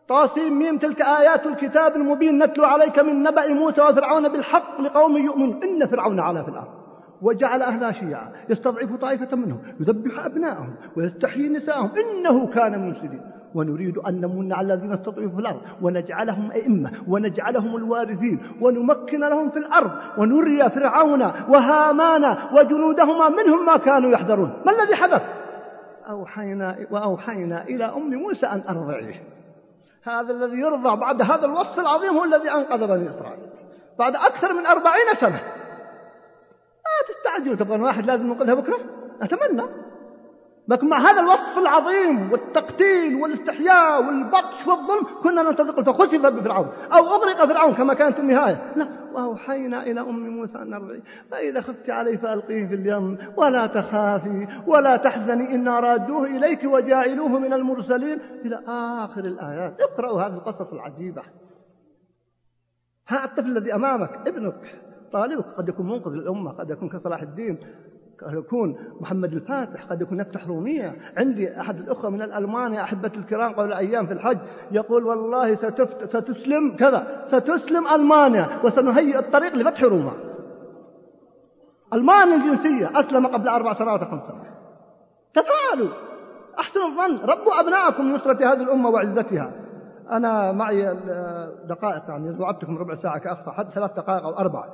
[SPEAKER 1] طاسيم ميم تلك آيات الكتاب المبين نتلو عليك من نبأ موسى وفرعون بالحق لقوم يؤمنون. إن فرعون علا في الأرض. وجعل أهلها شيعا. يستضعف طائفة منهم يذبح أبناءهم ويستحيي نساءهم. إنه كان من المفسدين ونريد أن نمن على الذين استضعفوا في الأرض ونجعلهم أئمة ونجعلهم الوارثين ونمكن لهم في الأرض ونري فرعون وهامان وجنودهما منهم ما كانوا يحذرون. ما الذي حدث؟ أوحينا وأوحينا إلى أم موسى أن أرضعيه. هذا الذي يرضع بعد هذا الوصف العظيم هو الذي أنقذ بني إسرائيل. بعد أكثر من أربعين سنة. ما تستعجلوا تبغون واحد لازم ننقذها بكرة؟ أتمنى. لكن مع هذا الوصف العظيم والتقتيل والاستحياء والبطش والظلم كنا ننتظر فخسف بفرعون أو أغرق فرعون كما كانت النهاية. لا وأوحينا إلى أم موسى أن أرضعي فإذا خفت عليه فألقيه في اليم. ولا تخافي ولا تحزني إنا رادوه إليك وجاعلوه من المرسلين. إلى آخر الآيات. اقرأوا هذه القصص العجيبة. ها الطفل الذي أمامك ابنك طالبك قد يكون منقذ للأمة قد يكون كصلاح الدين. قد يكون محمد الفاتح قد يكون يفتح رومية. عندي أحد الأخوة من الألمانيا أحبة الكرام قبل أيام في الحج يقول والله ستفت ستسلم كذا ستسلم ألمانيا وسنهيئ الطريق لفتح روما. ألمانيا الجنسية أسلم قبل أربع سنوات خمس سنوات. تفاعلوا. أحسنوا الظن. ربوا أبناءكم لنصرة هذه الأمة وعزتها. أنا معي دقائق يعني وعدتكم ربع ساعة كأخ حد ثلاث دقائق أو أربع.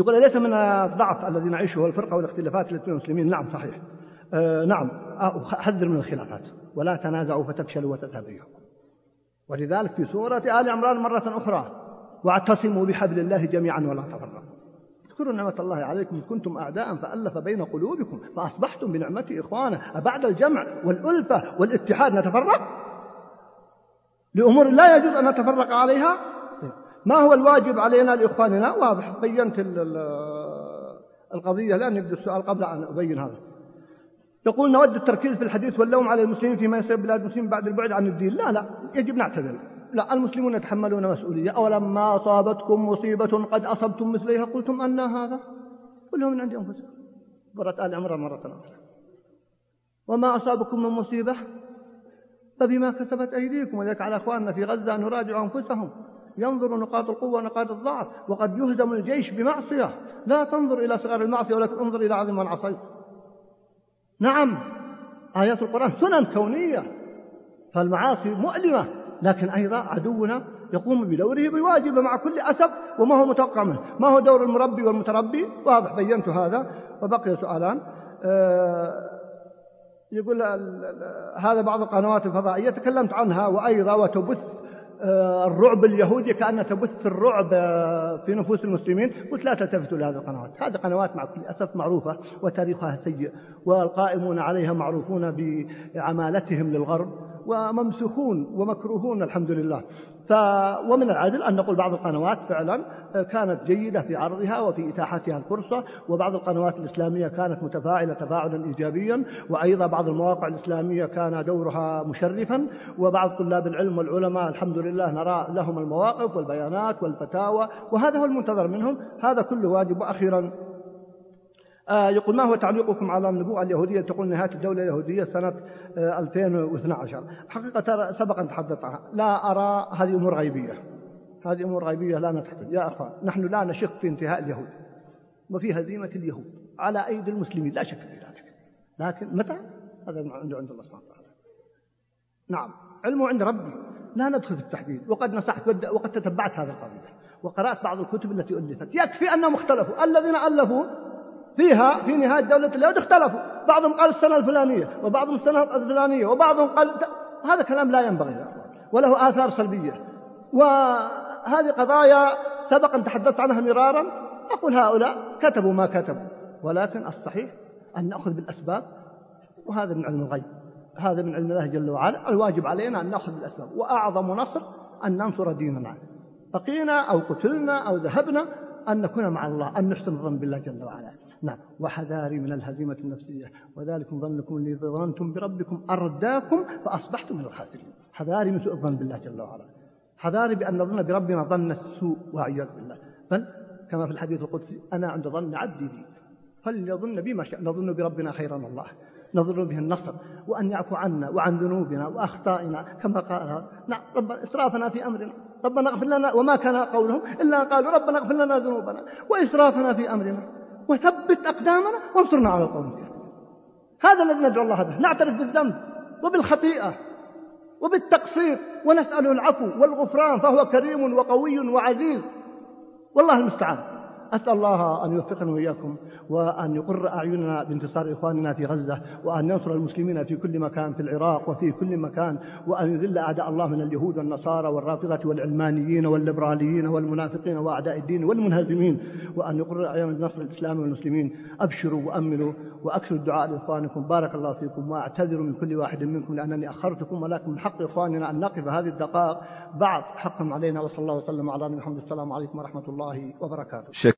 [SPEAKER 1] يقول ليس من الضعف الذي نعيشه الفرقة والاختلافات التي المسلمين؟ نعم صحيح. آه نعم. حذر من الخلافات. ولا تنازعوا فتفشلوا وتذهب ولذلك في سورة آل عمران مرة أخرى واعتصموا بحبل الله جميعا ولا تفرقوا. اذكروا نعمة الله عليكم إذ كنتم أعداء فألف بين قلوبكم فأصبحتم بنعمته إخوانا أبعد الجمع والألفة والاتحاد. نتفرق؟ لأمور لا يجوز أن نتفرق عليها؟ ما هو الواجب علينا لإخواننا؟ واضح بينت القضية. لأن يبدو السؤال قبل أن أبين هذا. يقول نود التركيز في الحديث واللوم على المسلمين فيما يصير بلاد المسلمين بعد البعد عن الدين. لا لا يجب نعتذر. لا المسلمون يتحملون مسؤولية. أولما أصابتكم مصيبة قد أصبتم مثليها؟ قلتم أن هذا كلهم من عند أنفسكم برة آل عمران مرة أخرى. وما أصابكم من مصيبة؟ فبما كسبت أيديكم ولذلك على أخواننا في غزة أن يراجعوا أنفسهم. ينظروا نقاط القوة ونقاط الضعف وقد يهزم الجيش بمعصية. لا تنظر إلى صغر المعصية ولكن انظر إلى عظم من عصيت نعم آيات القرآن سنن كونية فالمعاصي مؤلمة لكن أيضا عدونا يقوم بدوره بواجبه مع كل أسف وما هو متوقع منه. ما هو دور المربي والمتربي؟ واضح بينت هذا. وبقي سؤالان. أه يقول هذا بعض القنوات الفضائية تكلمت عنها وأيضا وتبث آه، الرعب اليهودي كأنها تبث الرعب آه، في نفوس المسلمين. قلت لا تلتفتوا لهذه القنوات. هذه قنوات مع كل أسف معروفة وتاريخها سيء والقائمون عليها معروفون بعمالتهم للغرب. وممسوخون ومكروهون الحمد لله. ف ومن العدل أن نقول بعض القنوات فعلا كانت جيدة في عرضها وفي إتاحتها الفرصة وبعض القنوات الإسلامية كانت متفاعلة تفاعلا إيجابيا وأيضا بعض المواقع الإسلامية كان دورها مشرفا وبعض طلاب العلم والعلماء الحمد لله نرى لهم المواقف والبيانات والفتاوى وهذا هو المنتظر منهم. هذا كله واجب. وأخيرا يقول ما هو تعليقكم على النبوءة اليهودية؟ تقول نهاية الدولة اليهودية سنة آه 2012 حقيقة ترى سبق أن تحدثت عنها لا أرى هذه أمور غيبية. هذه أمور غيبية لا نتحدث. يا أخوان نحن لا نشك في انتهاء اليهود. وفي هزيمة اليهود على أيدي المسلمين. لا شك في ذلك. لكن متى؟ هذا عنده عند الله سبحانه وتعالى. نعم. علمه عند ربي. لا ندخل في التحديد. وقد نصحت وقد تتبعت هذه القضية. وقرأت بعض الكتب التي ألفت. يكفي أنهم اختلفوا. الذين ألفوا فيها في نهاية دولة اليهود اختلفوا. بعضهم قال السنة الفلانية وبعضهم السنة الفلانية وبعضهم قال هذا كلام لا ينبغي وله آثار سلبية. وهذه قضايا سبق أن تحدثت عنها مرارا. أقول هؤلاء كتبوا ما كتبوا ولكن الصحيح أن نأخذ بالأسباب وهذا من علم الغيب. هذا من علم الله جل وعلا. الواجب علينا أن نأخذ بالأسباب. وأعظم نصر أن ننصر ديننا. بقينا أو قتلنا أو ذهبنا أن نكون مع الله أن نحسن الظن بالله جل وعلا. نعم. وحذاري من الهزيمة النفسية. وذلكم ظنكم الذي ظننتم بربكم أرداكم فأصبحتم من الخاسرين. حذاري من سوء الظن بالله جل وعلا. حذاري بأن نظن بربنا ظن السوء وعياذ بالله. بل كما في الحديث القدسي أنا عند ظن عبدي بي فليظن بما شاء. نظن بربنا خيرا الله. نظن به النصر. وأن يعفو عنا وعن ذنوبنا وأخطائنا. كما قال نعم. ربنا إسرافنا في أمرنا. ربنا اغفر لنا وما كان قولهم إلا قالوا ربنا اغفر لنا ذنوبنا. وإسرافنا في أمرنا. وثبت أقدامنا وانصرنا على القوم هذا الذي ندعو الله به. نعترف بالذنب وبالخطيئة وبالتقصير ونسأله العفو والغفران. فهو كريم وقوي وعزيز. والله المستعان. أسأل الله أن يوفقنا وإياكم وأن يقر أعيننا بانتصار إخواننا في غزة وأن ينصر المسلمين في كل مكان في العراق وفي كل مكان وأن يذل أعداء الله من اليهود والنصارى والرافضة والعلمانيين والليبراليين والمنافقين وأعداء الدين والمنهزمين وأن يقر أعيننا بنصر الإسلام والمسلمين. أبشروا وأملوا وأكثروا الدعاء لإخوانكم. بارك الله فيكم وأعتذر من كل واحد منكم لأنني أخرتكم ولكن من حق إخواننا أن نقف هذه الدقائق. بعض حقهم علينا وصلى الله وسلم على نبينا محمد. السلام عليكم ورحمة الله وبركاته.